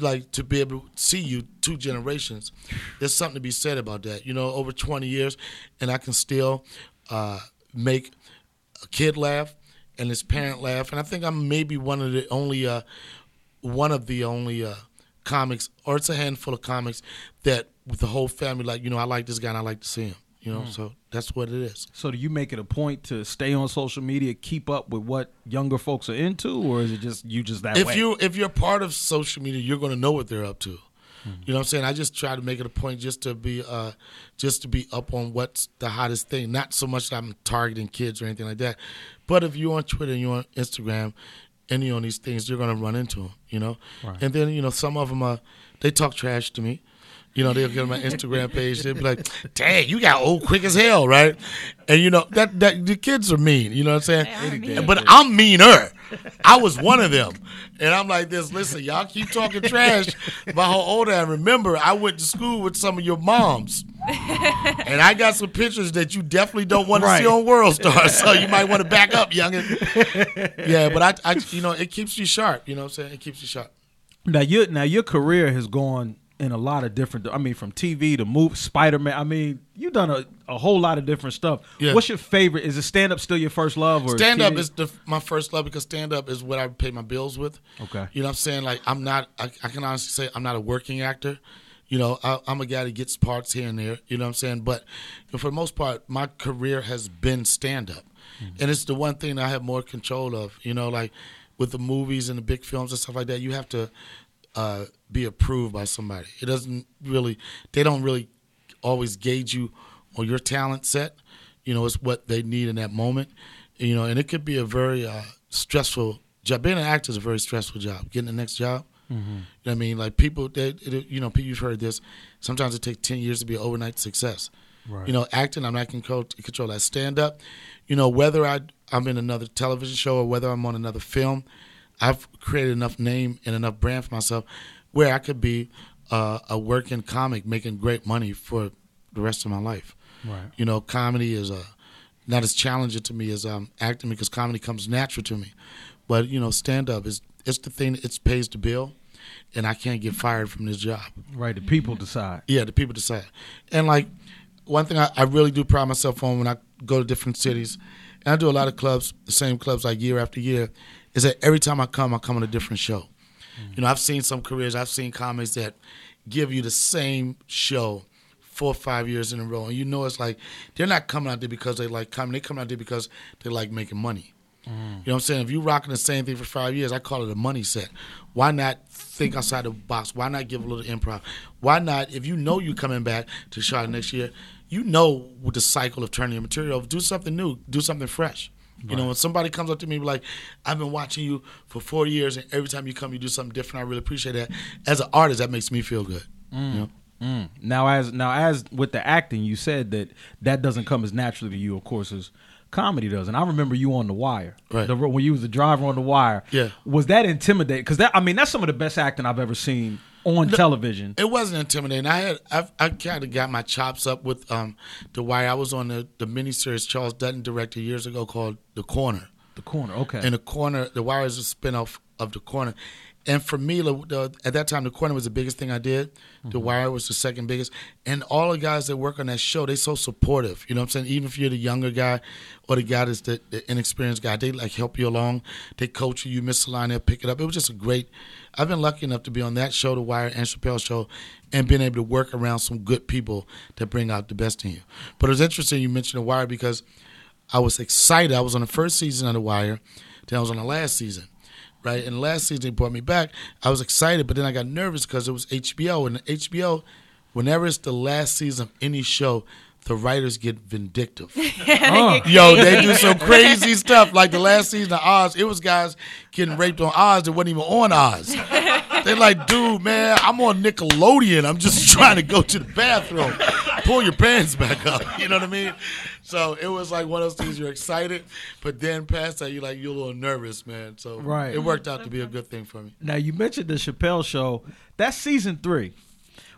like to be able to see you two generations, there's something to be said about that. You know, over 20 years, and I can still uh, make a kid laugh and his parent laugh, and I think I'm maybe one of the only, uh, one of the only uh, comics, or it's a handful of comics that with the whole family, like you know, I like this guy and I like to see him. You know, so that's what it is. So do you make it a point to stay on social media, keep up with what younger folks are into, or is it just you just that if way? you if you're part of social media, you're going to know what they're up to. You know what I'm saying? I just try to make it a point just to be uh just to be up on what's the hottest thing. Not so much that I'm targeting kids or anything like that, but if you're on Twitter and you're on Instagram, any on these things, you're going to run into them. You know, and then you know some of them uh they talk trash to me. You know, they'll get on my Instagram page. They'll be like, "Dang, you got old quick as hell, right?" And you know that that the kids are mean. You know what I'm They are saying? mean. But I'm meaner. I was one of them, and I'm like this. Listen, y'all keep talking trash about how old I am. Remember, I went to school with some of your moms, and I got some pictures that you definitely don't want to see on World Star. So you might want to back up, youngin. Yeah, but I, I, you know, it keeps you sharp. You know what I'm saying? It keeps you sharp. now your now your career has gone in a lot of different. I mean, from TV to move Spider Man. I mean, you've done a, a whole lot of different stuff. Yeah. What's your favorite? Is it stand up still your first love, or Stand up is the, my first love because stand up is what I pay my bills with. Okay. You know what I'm saying? Like, I'm not, I, I can honestly say I'm not a working actor. You know, I, I'm a guy that gets parts here and there. You know what I'm saying? But for the most part, my career has been stand up. Mm-hmm. And it's the one thing I have more control of. You know, like with the movies and the big films and stuff like that, you have to uh, be approved by somebody. It doesn't really, they don't really always gauge you on your talent set. You know, it's what they need in that moment. You know, and it could be a very uh, stressful job. Being an actor is a very stressful job. Getting the next job. You know what I mean? Like people, they, it, you know, people, you've heard this. Sometimes it takes 10 years to be an overnight success. Right. You know, acting, I'm not control, control that. Stand up, you know, whether I, I'm in another television show or whether I'm on another film, I've created enough name and enough brand for myself where I could be uh, a working comic making great money for the rest of my life. Right. You know, comedy is uh, not as challenging to me as um, acting because comedy comes natural to me. But you know, stand up is it's the thing. It pays the bill, and I can't get fired from this job. right? The people decide. Yeah, the people decide. And like one thing I, I really do pride myself on when I go to different cities, and I do a lot of clubs, the same clubs like year after year, is that every time I come, I come on a different show. You know, I've seen some careers, I've seen comics that give you the same show four or five years in a row, and you know it's like they're not coming out there because they like comedy, they come out there because they like making money. You know what I'm saying? If you're rocking the same thing for five years, I call it a money set. Why not think outside the box? Why not give a little improv? Why not, if you know you're coming back to Charlotte next year, you know with the cycle of turning your material, do something new, do something fresh. You know, when somebody comes up to me like, I've been watching you for four years, and every time you come, you do something different. I really appreciate that. As an artist, that makes me feel good. You know? Mm. Now, as now as with the acting, you said that that doesn't come as naturally to you, of course, as comedy does. And I remember you on The Wire, Right. The, when you was the driver on The Wire. Yeah. Was that intimidating? Because that, I mean, that's some of the best acting I've ever seen on television. It wasn't intimidating. I had I've, I kind of got my chops up with um, the wire. I was on the the miniseries Charles Dutton directed years ago called The Corner. The corner, okay. And the corner, the wire is a spinoff of the corner, And for me, the, at that time, the corner was the biggest thing I did. The mm-hmm. wire was the second biggest. And all the guys that work on that show—they're so supportive. You know what I'm saying? Even if you're the younger guy or the guy that's the, the inexperienced guy, they like help you along. They coach you. You miss a line, they'll pick it up. It was just a great. I've been lucky enough to be on that show, The Wire and Chappelle Show, and being able to work around some good people that bring out the best in you. But it was interesting you mentioned The Wire because I was excited. I was on the first season of The Wire, then I was on the last season right? And last season they brought me back. I was excited, but then I got nervous because it was HBO, and HBO, whenever it's the last season of any show, the writers get vindictive. Yo, they do some crazy stuff. Like the last season of Oz, it was guys getting raped on Oz that wasn't even on Oz. They're like, dude, man, I'm on Nickelodeon. I'm just trying to go to the bathroom. Pull your pants back up. You know what I mean? So it was like one of those things you're excited, but then past that, you're like, you're a little nervous, man. So Right. it worked out to be a good thing for me. Now you mentioned the Chappelle show. That's season three,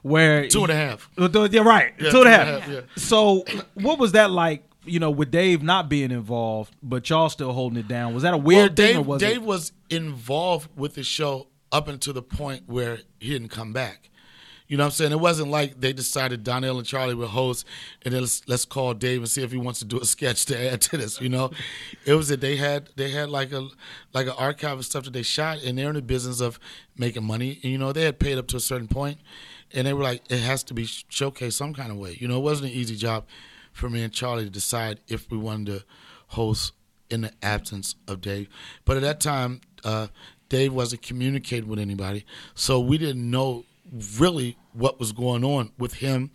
where Two and a half. Yeah, right. Yeah, two and half. and a half, yeah. So, what was that like? You know, with Dave not being involved, but y'all still holding it down. Was that a weird well, thing, Dave, or was Dave it? was involved with the show up until the point where he didn't come back. You know what I'm saying? It wasn't like they decided Donnell and Charlie were hosts, and then let's, let's call Dave and see if he wants to do a sketch to add to this. You know, it was that they had they had like a like an archive of stuff that they shot, and they're in the business of making money. And you know, they had paid up to a certain point, and they were like, it has to be showcased some kind of way. You know, it wasn't an easy job for me and Charlie to decide if we wanted to host in the absence of Dave. But at that time, uh, Dave wasn't communicating with anybody, so we didn't know really what was going on with him,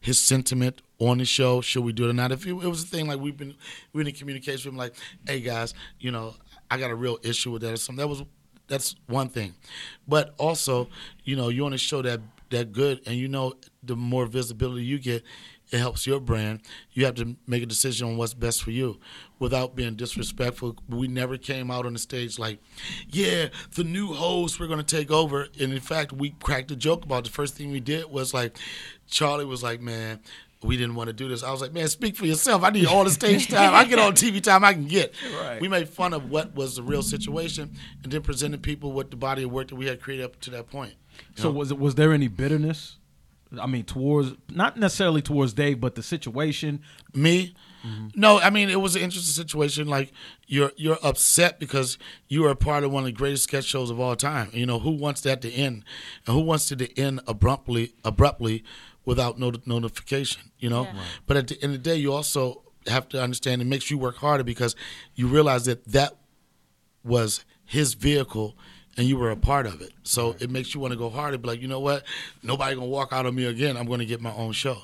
his sentiment on the show. Should we do it or not? If it, was a thing like we've been we've been in communication with him, like, hey guys, you know, I got a real issue with that or something. That was that's one thing, but also, you know, you want to show that that good, and you know, the more visibility you get, it helps your brand. You have to make a decision on what's best for you without being disrespectful. We never came out on the stage like, yeah, the new host, we're going to take over. And in fact, we cracked a joke about it. the first thing we did was like, Charlie was like, man, we didn't want to do this. I was like, man, speak for yourself. I need all the stage time. I get all the TV time I can get. Right. We made fun of what was the real situation and then presented people with the body of work that we had created up to that point. So was it was there any bitterness? I mean, towards not necessarily towards Dave, but the situation. Me? Mm-hmm. No, I mean it was an interesting situation. Like you're you're upset because you are a part of one of the greatest sketch shows of all time. You know who wants that to end, and who wants it to end abruptly abruptly without no notification. You know, Yeah. Right. but at the end of the day, you also have to understand it makes you work harder because you realize that that was his vehicle and you were a part of it. So it makes you want to go harder. Be like, you know what? Nobody gonna walk out on me again. I'm gonna get my own show.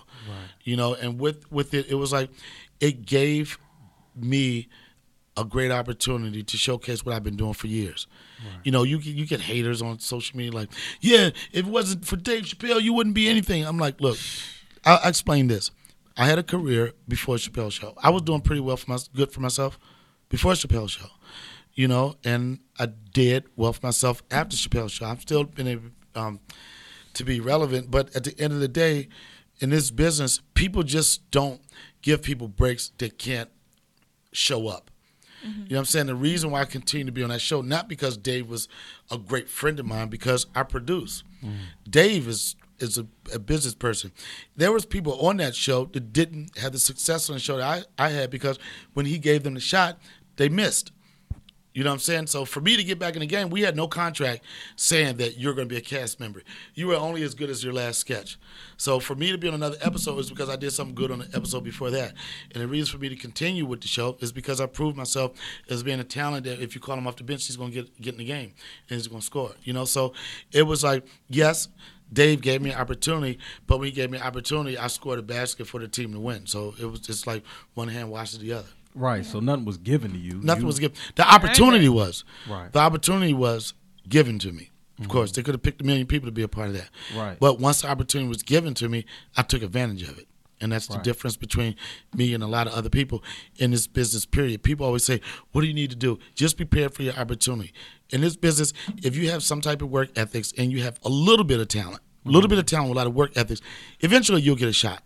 You know, and with with it, it was like it gave me a great opportunity to showcase what I've been doing for years. You know, you get, you get haters on social media like, yeah, if it wasn't for Dave Chappelle, you wouldn't be anything. I'm like, look, I'll, I'll explain this. I had a career before Chappelle Show. I was doing pretty well for my good for myself before Chappelle Show, you know, and I did well for myself after Chappelle's Show. I've still been able um, to be relevant, but at the end of the day, in this business, people just don't give people breaks that can't show up. You know what I'm saying? The reason why I continue to be on that show, not because Dave was a great friend of mine, because I produce. Dave is is a, a business person. There was people on that show that didn't have the success on the show that I, I had because when he gave them the shot, they missed. You know what I'm saying? So for me to get back in the game, we had no contract saying that you're going to be a cast member. You were only as good as your last sketch. So for me to be on another episode is because I did something good on the episode before that. And the reason for me to continue with the show is because I proved myself as being a talent that if you call him off the bench, he's going to get get in the game and he's going to score. You know, so it was like yes. Dave gave me an opportunity, but when he gave me an opportunity, I scored a basket for the team to win. So it was just like one hand washes the other. Right. So nothing was given to you. Nothing You- was given. The opportunity was. Right. The opportunity was given to me. Of mm-hmm. course, they could have picked a million people to be a part of that. Right. But once the opportunity was given to me, I took advantage of it. And that's the difference between me and a lot of other people in this business period. People always say, What do you need to do? Just prepare for your opportunity. In this business, if you have some type of work ethics and you have a little bit of talent, a little mm-hmm. bit of talent, a lot of work ethics, eventually you'll get a shot.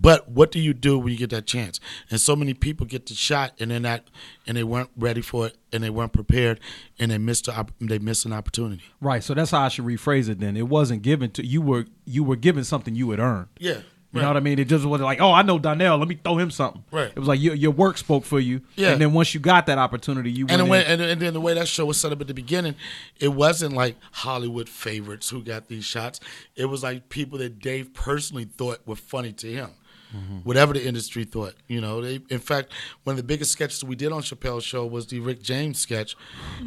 But what do you do when you get that chance? And so many people get the shot and they're not, and they weren't ready for it, and they weren't prepared, and they missed the, op- they missed an opportunity. Right. So that's how I should rephrase it. Then it wasn't given to you. Were you were given something you had earned. Yeah, You know what I mean? It just wasn't like, oh, I know Donnell. Let me throw him something. Right. It was like your, your work spoke for you. Yeah. And then once you got that opportunity, you And, way, and, and then the way that show was set up at the beginning, it wasn't like Hollywood favorites who got these shots. It was like people that Dave personally thought were funny to him. Mm-hmm. Whatever the industry thought, you know. They, in fact, one of the biggest sketches we did on Chappelle's show was the Rick James sketch,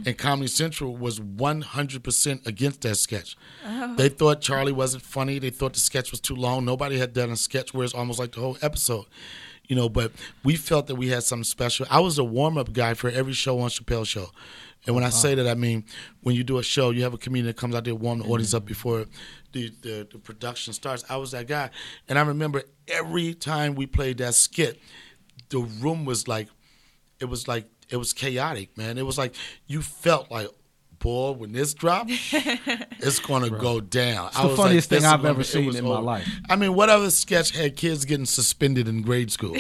and Comedy Central was 100% against that sketch. Oh. They thought Charlie wasn't funny. They thought the sketch was too long. Nobody had done a sketch where it's almost like the whole episode you know, but we felt that we had something special. I was a warm up guy for every show on Chappelle's show. And when I say that, I mean when you do a show, you have a comedian that comes out there, warm the audience up mm-hmm. before the, the, the production starts. I was that guy. And I remember every time we played that skit, the room was like, it was like, it was chaotic, man. It was like you felt like, boy, when this drops, it's gonna go down. It's the funniest thing I've ever seen in my life. I mean, what other sketch had kids getting suspended in grade school?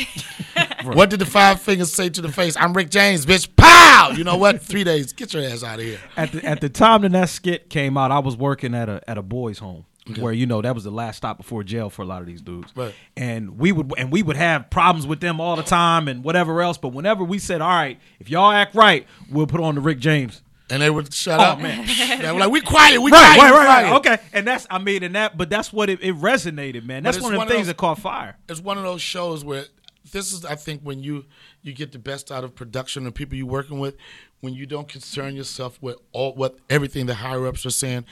What did the five fingers say to the face? I'm Rick James, bitch. Pow! You know what? Three days. Get your ass out of here. at the at the time that that skit came out, I was working at a at a boys' home. Where you know that was the last stop before jail for a lot of these dudes, Right. and we would and we would have problems with them all the time and whatever else. But whenever we said, "All right, if y'all act right, we'll put on the Rick James," And they would shut Oh, up. man. Oh. They were like, we quiet, we right, quiet, right, right, right. quiet. Okay, and that's I mean, and that, but that's what it, it resonated, man. That's one of the of things those- that caught fire. it's one of those shows where this is I think when you you get the best out of production and people you're working with when you don't concern yourself with all what everything the higher ups are saying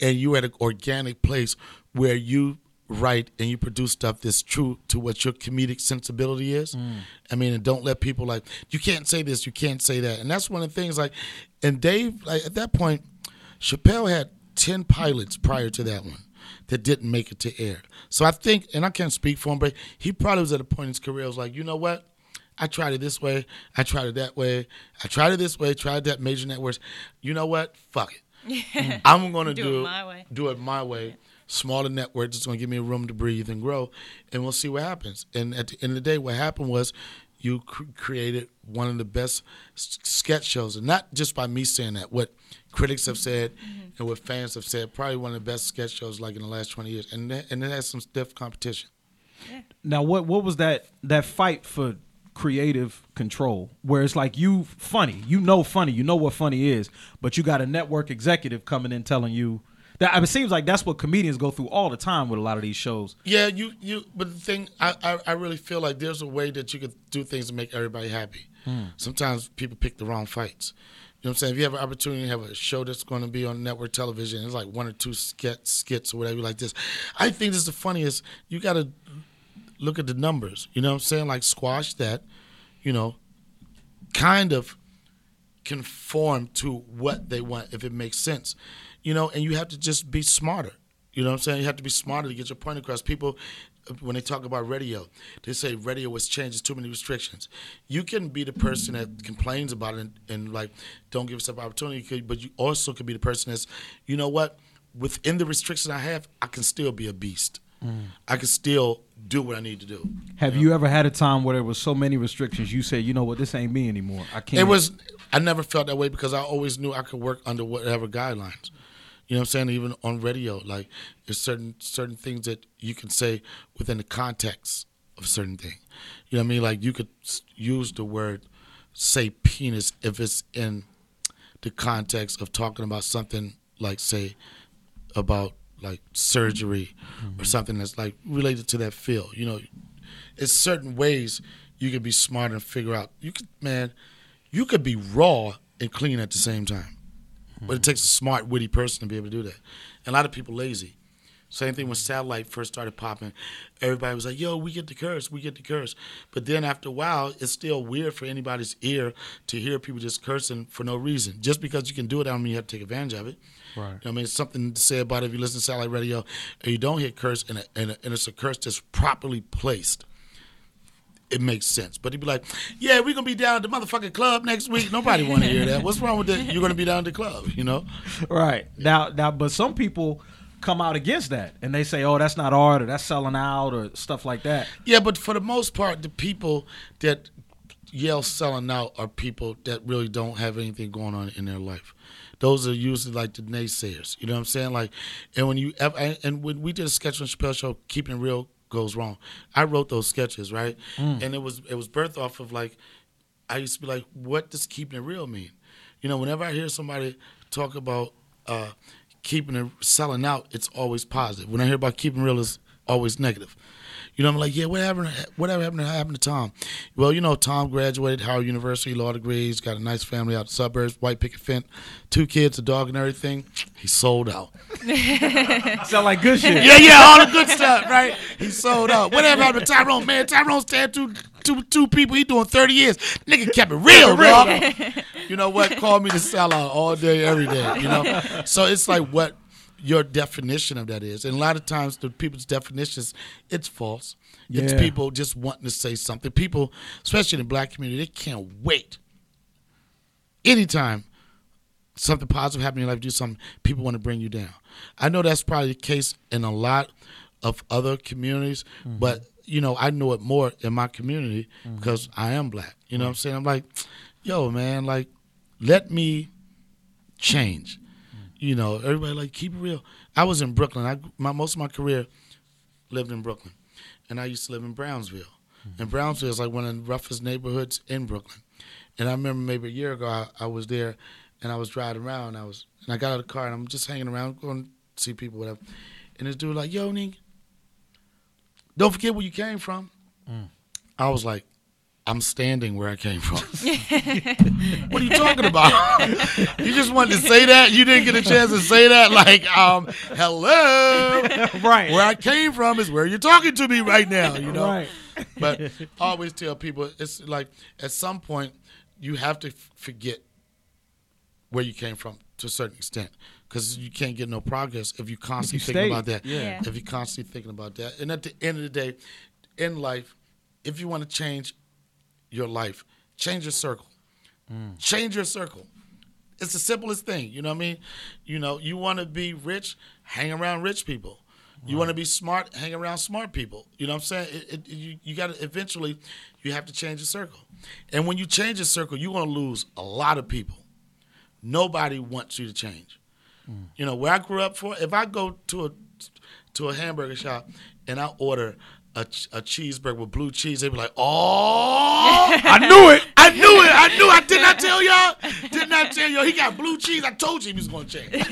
and you're at an organic place where you write and you produce stuff that's true to what your comedic sensibility is. Mm. I mean, and don't let people like you can't say this, you can't say that, and that's one of the things. Like, and Dave, like at that point, Chappelle had ten pilots prior to that one that didn't make it to air. So I think, and I can't speak for him, but he probably was at a point in his career. I Was like, you know what? I tried it this way. I tried it that way. I tried it this way. Tried that major networks. You know what? Fuck it. I'm gonna Do do, it my way. Do it my way. Smaller network. It's gonna give me room to breathe and grow, and we'll see what happens. And at the end of the day, what happened was you cr- created one of the best s- sketch shows, and not just by me saying that. What critics have said mm-hmm. and what fans have said, probably one of the best sketch shows like in the last 20 years, and that- and it has some stiff competition. Now, what what was that that fight for creative control? Where it's like you funny, you know funny, you know what funny is, but you got a network executive coming in telling you that. It seems like that's what comedians go through all the time with a lot of these shows. Yeah, you you. But the thing, I, I I really feel like there's a way that you could do things to make everybody happy. Hmm. Sometimes people pick the wrong fights. You know what I'm saying? If you have an opportunity to have a show that's going to be on network television, it's like one or two skits, skits or whatever like this. I think this is the funniest. You got to look at the numbers. You know what I'm saying? Like squash that. You know, kind of conform to what they want if it makes sense. You know, and you have to just be smarter. You know what I'm saying? You have to be smarter to get your point across. People, when they talk about radio, they say radio was changed. There's too many restrictions. You can be the person that complains about it and, and like don't give yourself opportunity, but you also could be the person that's, you know what? Within the restrictions I have, I can still be a beast. Mm. I can still do what I need to do. Have you ever had a time where there was so many restrictions you said, you know what, this ain't me anymore. I can't. It was. I never felt that way because I always knew I could work under whatever guidelines. You know what I'm saying? Even on radio, like there's certain certain things that you can say within the context of certain thing. You know what I mean? Like you could use the word, say penis if it's in the context of talking about something like say about like surgery or mm-hmm. something that's like related to that field. You know, it's certain ways you can be smart and figure out. You could, man, you could be raw and clean at the same time. But it takes a smart, witty person to be able to do that. And a lot of people lazy. Same thing when satellite first started popping. Everybody was like, "Yo, we get the curse, we get the curse." But then after a while, it's still weird for anybody's ear to hear people just cursing for no reason. Just because you can do it, I don't mean you have to take advantage of it. Right. You know I mean, it's something to say about it if you listen to satellite radio and you don't hear curse, and, a, and, a, and it's a curse that's properly placed. It makes sense, but he'd be like, "Yeah, we're gonna be down at the motherfucking club next week." Nobody want to hear that. What's wrong with that? You're gonna be down at the club, you know? Right now, now, but some people come out against that, and they say, "Oh, that's not art, or that's selling out, or stuff like that." Yeah, but for the most part, the people that yell selling out are people that really don't have anything going on in their life. Those are usually like the naysayers. You know what I'm saying? Like, and when you and when we did a sketch on Chappelle Show, keeping it real goes wrong. I wrote those sketches, right? And it was it was birthed off of like, I used to be like, what does keeping it real mean? You know, whenever I hear somebody talk about uh, keeping it selling out, it's always positive. When I hear about keeping real, it's always negative. You know, I'm like, yeah, what happened? Whatever happened to happened to Tom? Well, you know, Tom graduated Howard University, law degrees, got a nice family out in the suburbs, white picket fence, two kids, a dog, and everything. He sold out. Sound like good shit. Yeah, yeah, all the good stuff, right? He sold out. Whatever happened to Tyrone? Man, Tyrone stabbed two people. He doing 30 years. Nigga kept it real, dog. You know what? Call me the sellout all day, every day. You know? So it's like what your definition of that is. And a lot of times the people's definitions, it's false. It's people just wanting to say something. People, especially in the black community, they can't wait. Anytime something positive happening in your life, do something, people want to bring you down. I know that's probably the case in a lot of other communities, mm-hmm. but you know, I know it more in my community mm-hmm. because I am black. You know what I'm saying? I'm like, yo, man, like, let me change. You know, everybody like keep it real. I was in Brooklyn. I my most of my career lived in Brooklyn, and I used to live in Brownsville. Mm-hmm. And Brownsville is like one of the roughest neighborhoods in Brooklyn. And I remember maybe a year ago I, I was there, and I was driving around. And I was and I got out of the car and I'm just hanging around, going to see people, whatever. And this dude like, yo, Ning, don't forget where you came from. Mm. I was like, I'm standing where I came from. what are you talking about? you just wanted to say that? You didn't get a chance to say that? Like, um, hello. Right. Where I came from is where you're talking to me right now, you know? Right. But I always tell people it's like at some point you have to forget where you came from to a certain extent because you can't get no progress if you constantly you thinking about that. Yeah. Yeah. If you're constantly thinking about that, and at the end of the day, in life, if you want to change your life, change your circle. Mm. Change your circle. It's the simplest thing. You know what I mean? You know, you want to be rich, hang around rich people. You want to be smart, hang around smart people. You know what I'm saying? It, it, you you got to eventually, you have to change your circle. And when you change your circle, you're going to lose a lot of people. Nobody wants you to change. Mm. You know, where I grew up for, if I go to a to a hamburger shop and I order a, a cheeseburger with blue cheese, they'd be like, "Oh, I knew it! I knew it! I knew! I did not tell y'all! Did not tell y'all! He got blue cheese. I told you he was going to change.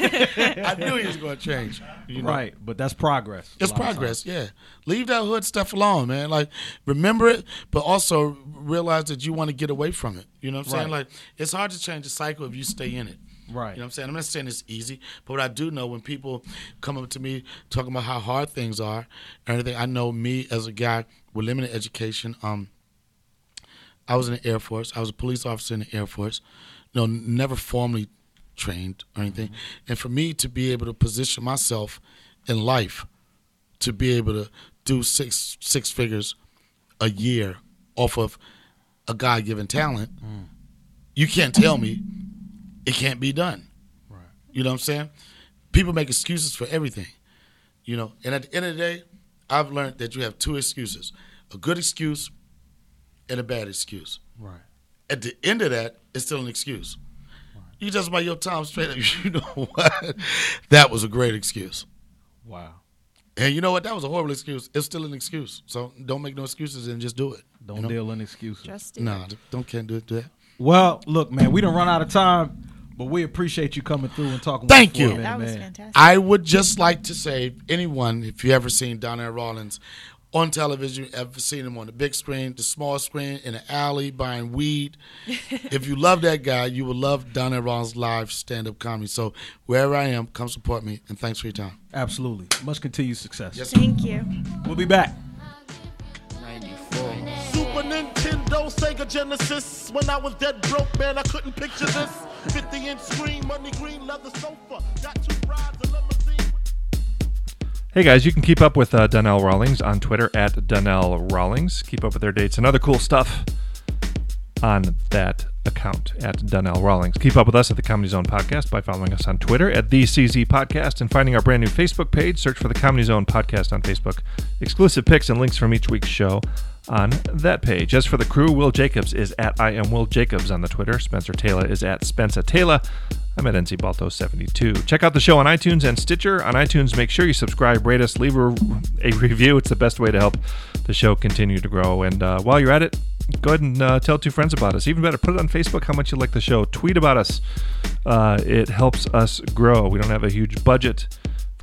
I knew he was going to change. You know? Right. But that's progress. It's a lot of progress, yeah. Leave that hood stuff alone, man. Like, remember it, but also realize that you want to get away from it. You know what I'm saying? Like, it's hard to change a cycle if you stay in it. Right. You know what I'm saying? I'm not saying it's easy, but what I do know when people come up to me talking about how hard things are and everything, I know me as a guy with limited education. Um, I was in the Air Force. I was a police officer in the Air Force. You know, never formally trained or anything. And for me to be able to position myself in life, to be able to do six six figures a year off of a God given talent, you can't tell me it can't be done. Right. You know what I'm saying? People make excuses for everything. You know, and at the end of the day, I've learned that you have two excuses: a good excuse and a bad excuse. Right. At the end of that, it's still an excuse. You just by your time straight up, you know what? That was a great excuse. Wow. And you know what? That was a horrible excuse. It's still an excuse. So don't make no excuses and just do it. Don't you know? deal in excuses. Just do Nah, don't can't do it. Do that. Well, look, man, we don't run out of time, but we appreciate you coming through and talking. Thank with us for a you. minute, That was man. fantastic. I would just like to say, anyone, if you ever seen Donnell Rawlings on television, ever seen him on the big screen, the small screen, in the alley buying weed, if you love that guy, you will love Donnell Rawlings live stand up comedy. So wherever I am, come support me, and thanks for your time. Absolutely. Much continued success. Yes, Thank you. We'll be back. Nintendo, Sega Genesis. When I was dead broke, man, I couldn't picture this. 50 inch screen, money green, leather sofa. Got two rides, a limousine. Hey guys, you can keep up with uh, Donnell Rawlings on Twitter at Donnell Rawlings. Keep up with their dates and other cool stuff on that account at Donnell Rawlings. Keep up with us at the Comedy Zone Podcast by following us on Twitter at the CZ Podcast and finding our brand new Facebook page. Search for the Comedy Zone Podcast on Facebook. Exclusive picks and links from each week's show on that page. As for the crew, Will Jacobs is at I am Will Jacobs on the Twitter. Spencer Taylor is at Spencer Taylor. I'm at NC Balto 72. Check out the show on iTunes and Stitcher. On iTunes, make sure you subscribe, rate us, leave a, a review. It's the best way to help the show continue to grow. And uh, while you're at it, go ahead and uh, tell two friends about us. Even better, put it on Facebook how much you like the show. Tweet about us. Uh, it helps us grow. We don't have a huge budget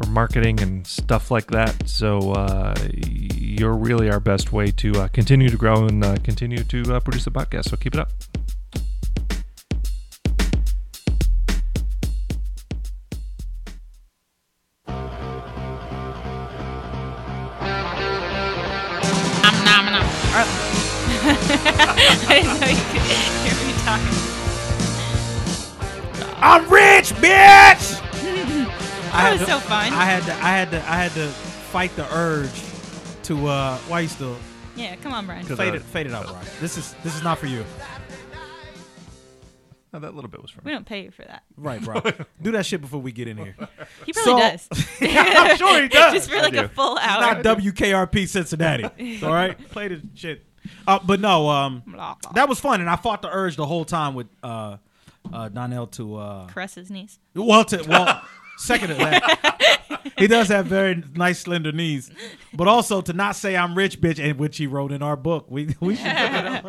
for marketing and stuff like that. So uh, you're really our best way to uh, continue to grow and uh, continue to uh, produce the podcast. So keep it up. Nom, nom, nom. Or- I didn't know you could hear me talking. I'm rich, bitch. I That had was to- so fun. I had to, I had to, I had to fight the urge to. uh Why are you still Yeah, come on, Brian. fade it? Fade it out, Brian. This is this is not for you. Oh, that little bit was from We don't pay you for that. Right, bro. Do that shit before we get in here. He probably So- does. I'm sure he does. Just for like a full It's hour. not WKRP Cincinnati. all right, play the shit. Uh, but no, um, Blah, blah. that was fun, and I fought the urge the whole time with uh, uh, Donnell to uh, Caress his knees. well, to well, second to that, he does have very nice slender knees, but also to not say I'm rich, bitch, and which he wrote in our book. We we should. put it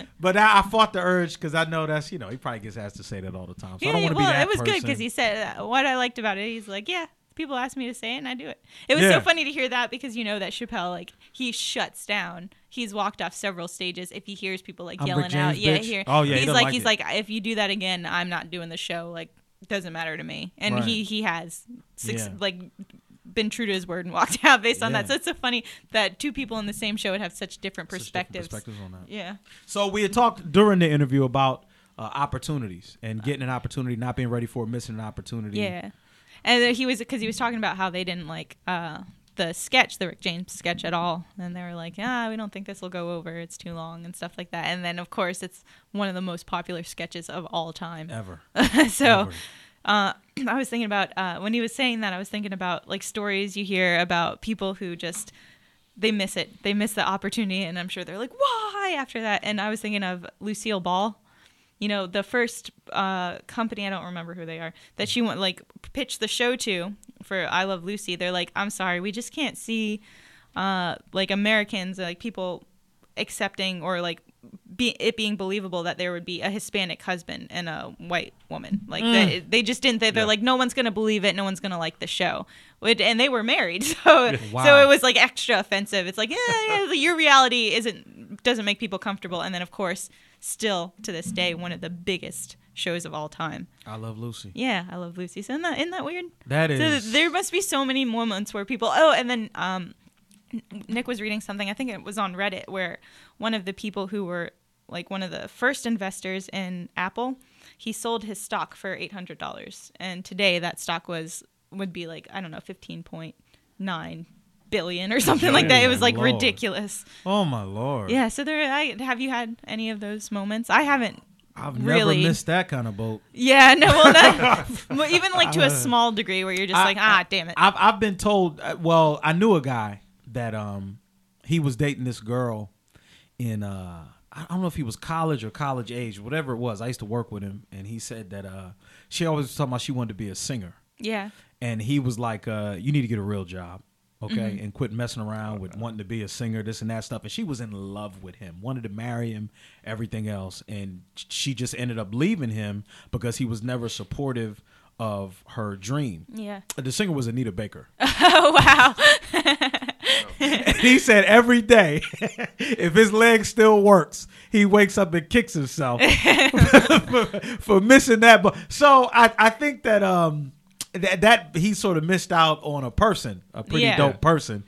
on. but I, I fought the urge because I know that's you know he probably gets asked to say that all the time. So I don't want to well, be that it was good because he said uh, what I liked about it. He's like, yeah, people ask me to say it, and I do it. It was Yeah. so funny to hear that because you know that Chappelle, like, he shuts down. He's walked off several stages if he hears people like I'm yelling Rick out. James, Yeah, here. Oh, yeah, he's doesn't like, like he's it. like, if you do that again, I'm not doing the show. Like, doesn't matter to me. And Right. he he has six, Yeah. like been true to his word and walked out based on that. So it's so funny that two people in the same show would have such different Such different perspectives. perspectives on that. Yeah. So we had talked during the interview about uh, opportunities and getting an opportunity, not being ready for it, missing an opportunity. Yeah, and he was because he was talking about how they didn't like uh, the sketch, the Rick James sketch at all, and they were like, "Ah, we don't think this will go over. It's too long and stuff like that." And then of course it's one of the most popular sketches of all time. Ever. so. Ever. Uh, I was thinking about uh, when he was saying that. I was thinking about like stories you hear about people who just they miss it. They miss the opportunity, and I'm sure they're like, "Why?" After that, and I was thinking of Lucille Ball. You know, the first uh, company I don't remember who they are that she went like pitched the show to for I Love Lucy. They're like, "I'm sorry, we just can't see uh, like Americans, like people accepting or like be, it being believable that there would be a Hispanic husband and a white woman. Like they, they just didn't. They, they're like, no one's gonna believe it. No one's gonna like the show. Would- And they were married, so so it was like extra offensive. It's like, yeah, yeah, your reality isn't doesn't make people comfortable. And then of course, still to this day, one of the biggest shows of all time. I love Lucy. Yeah, I love Lucy. So isn't that, isn't that weird? That is. So there must be so many moments where people. Oh, and then um, Nick was reading something. I think it was on Reddit where one of the people who were like one of the first investors in Apple, he sold his stock for eight hundred dollars, and today that stock was would be like I don't know fifteen point nine billion or something like that. It was like Lord. ridiculous. oh my lord. Yeah. So there, I, have you had any of those moments? I haven't. I've really- never missed that kind of boat. Yeah. No. Well, well, even like to a small degree where you're just I- like, ah, damn it. I've I've been told. uh, Well, I knew a guy that um he was dating this girl in uh I don't know if he was college or college age, whatever it was. I used to work with him, and he said that uh she always was talking about she wanted to be a singer, yeah. and he was like, uh, "You need to get a real job." Okay, and quit messing around with wanting to be a singer, this and that stuff. And she was in love with him, wanted to marry him, everything else. And she just ended up leaving him because he was never supportive of her dream. Yeah. The singer was Anita Baker. Oh wow. He said every day, if his leg still works, he wakes up and kicks himself for, for missing that. But so I, I think that um that, that he sort of missed out on a person, a pretty Yeah. dope person.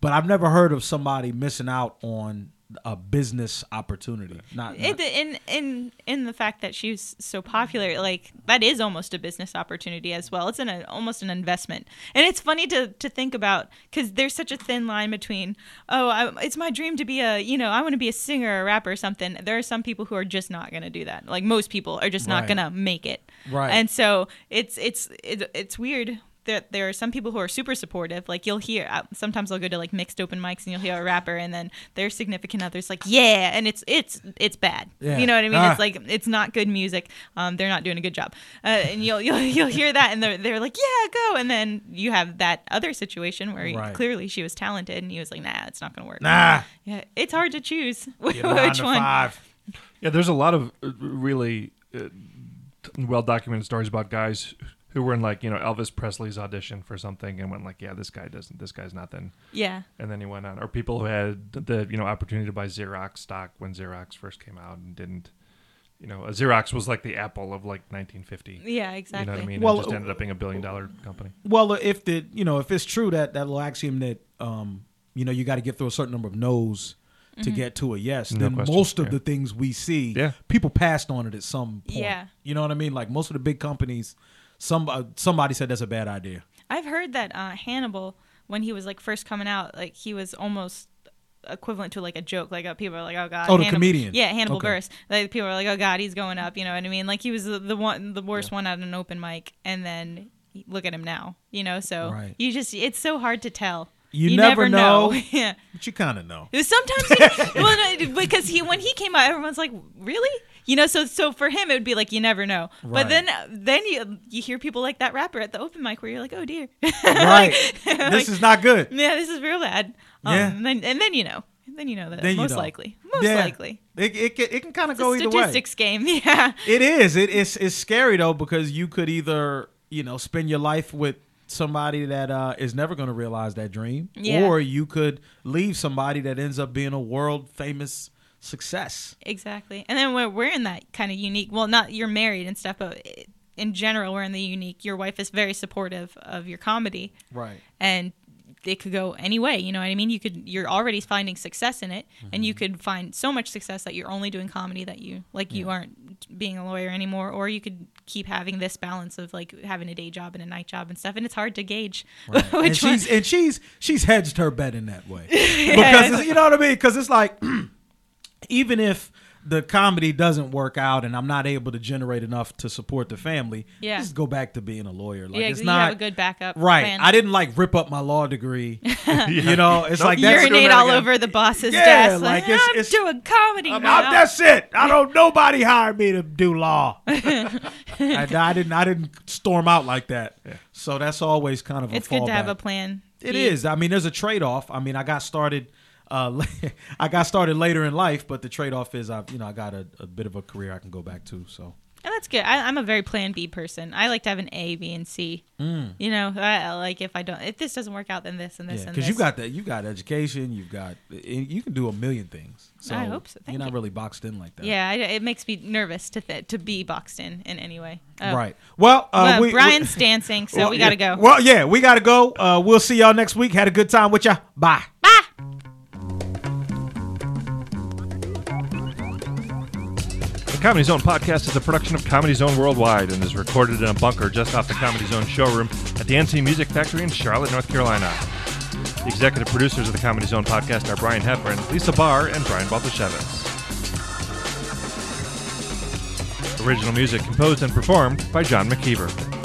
But I've never heard of somebody missing out on a business opportunity. Not, It, not- in in in the fact that she's so popular, like that is almost a business opportunity as well. It's an a, almost an investment, and it's funny to to think about because there's such a thin line between oh, I, it's my dream to be a you know I want to be a singer or a rapper or something. There are some people who are just not going to do that. Like most people are just not Right. going to make it. Right. And so it's it's it, it's weird. That there are some people who are super supportive. Like you'll hear uh, sometimes I'll go to like mixed open mics and you'll hear a rapper and then their significant others like yeah, and it's it's it's bad. Yeah. You know what I mean? Ah. It's like it's not good music. Um, they're not doing a good job. Uh, and you'll you'll you'll hear that, and they're they're like, yeah, go. And then you have that other situation where Right. clearly she was talented, and he was like, nah, it's not gonna work. nah. Yeah, it's hard to choose which Get a nine to one. Yeah, there's a lot of uh, really uh, well documented stories about guys who were in like you know Elvis Presley's audition for something and went like, yeah, this guy doesn't, this guy's nothing, Yeah, and then he went on. Or people who had the you know opportunity to buy Xerox stock when Xerox first came out and didn't. You know, Xerox was like the Apple of like 1950. yeah, exactly. You know what I mean? Well, it just ended up being a billion dollar company. Well, if the you know if it's true that that little axiom that um you know you got to get through a certain number of no's to Mm-hmm. get to a yes, No then question, most of yeah. the things we see, Yeah. people passed on it at some point. Yeah. you know what I mean. Like most of the big companies, some uh, somebody said that's a bad idea. I've heard that uh, Hannibal, when he was like first coming out, like he was almost equivalent to like a joke. Like uh, people are like, "Oh God!" Oh, the Hannibal- comedian. Yeah, Hannibal Okay. Buress. Like people are like, "Oh God, he's going up." You know what I mean? Like he was the, the one, the worst one at an open mic, and then look at him now. You know, so Right. you just it's so hard to tell. You never know. yeah. But you kind of know. Sometimes, he, well, no, because he when he came out, everyone's like, "Really?" You know, so so for him, it would be like you never know. Right. But then then you you hear people like that rapper at the open mic where you're like, "Oh dear." Right. Like- this is not good. yeah, this is real bad. Um, Yeah. And then, and then you know. And then you know that Then you most know. likely. Most Yeah. likely. It it can, it can kind of go either way. statistics game. Yeah. It is. It, it's it's scary though because you could either you know spend your life with somebody that uh, is never going to realize that dream, Yeah. or you could leave somebody that ends up being a world famous success. Exactly. And then we're, we're in that kind of unique. Well, not you're married and stuff, but in general, we're in the unique. Your wife is very supportive of your comedy, Right. and it could go any way. You know what I mean? You could. You're already finding success in it, and you mm-hmm. could find so much success that you're only doing comedy that you like. You aren't being a lawyer anymore, or you could keep having this balance of like having a day job and a night job and stuff. And it's hard to gauge and which one. she's and she's she's hedged her bet in that way because you know what I mean. Because it's like even if the comedy doesn't work out and I'm not able to generate enough to support the family, Yeah. just go back to being a lawyer. Like yeah, it's you not have a good backup. right. plan. I didn't like rip up my law degree. You know, it's like that's urinate all over the boss's Yeah, desk. like Like, it's- I'm it's- doing comedy I'm now. out, that's it. I don't. Nobody hired me to do law. I, I didn't. I didn't storm out like that. So that's always kind of a it's good to have a plan. It B. is. I mean, there's a trade off. I mean, I got started. Uh, I got started later in life, but the trade off is I've you know, I got a, a bit of a career I can go back to. So And that's good. I, I'm a very plan B person. I like to have an A, B, and C. You know, I, like if I don't, if this doesn't work out, then this and this Mm. yeah, and because you got that. You got education. You've got. You can do a million things. So I hope so. Thank you're not you. really boxed in like that. Yeah, I, it makes me nervous to th- to be boxed in in any way. Oh. Right. Well, uh, Well, we, Brian's dancing, so well, we gotta yeah. go. Well, yeah, we gotta go. Uh, we'll see y'all next week. Had a good time with ya. Bye. Bye. Comedy Zone podcast is a production of Comedy Zone Worldwide and is recorded in a bunker just off the Comedy Zone showroom at the NC Music Factory in Charlotte, North Carolina. The executive producers of the Comedy Zone podcast are Brian Heffern, Lisa Barr, and Brian Baltashevitz. Original music composed and performed by John McKeever.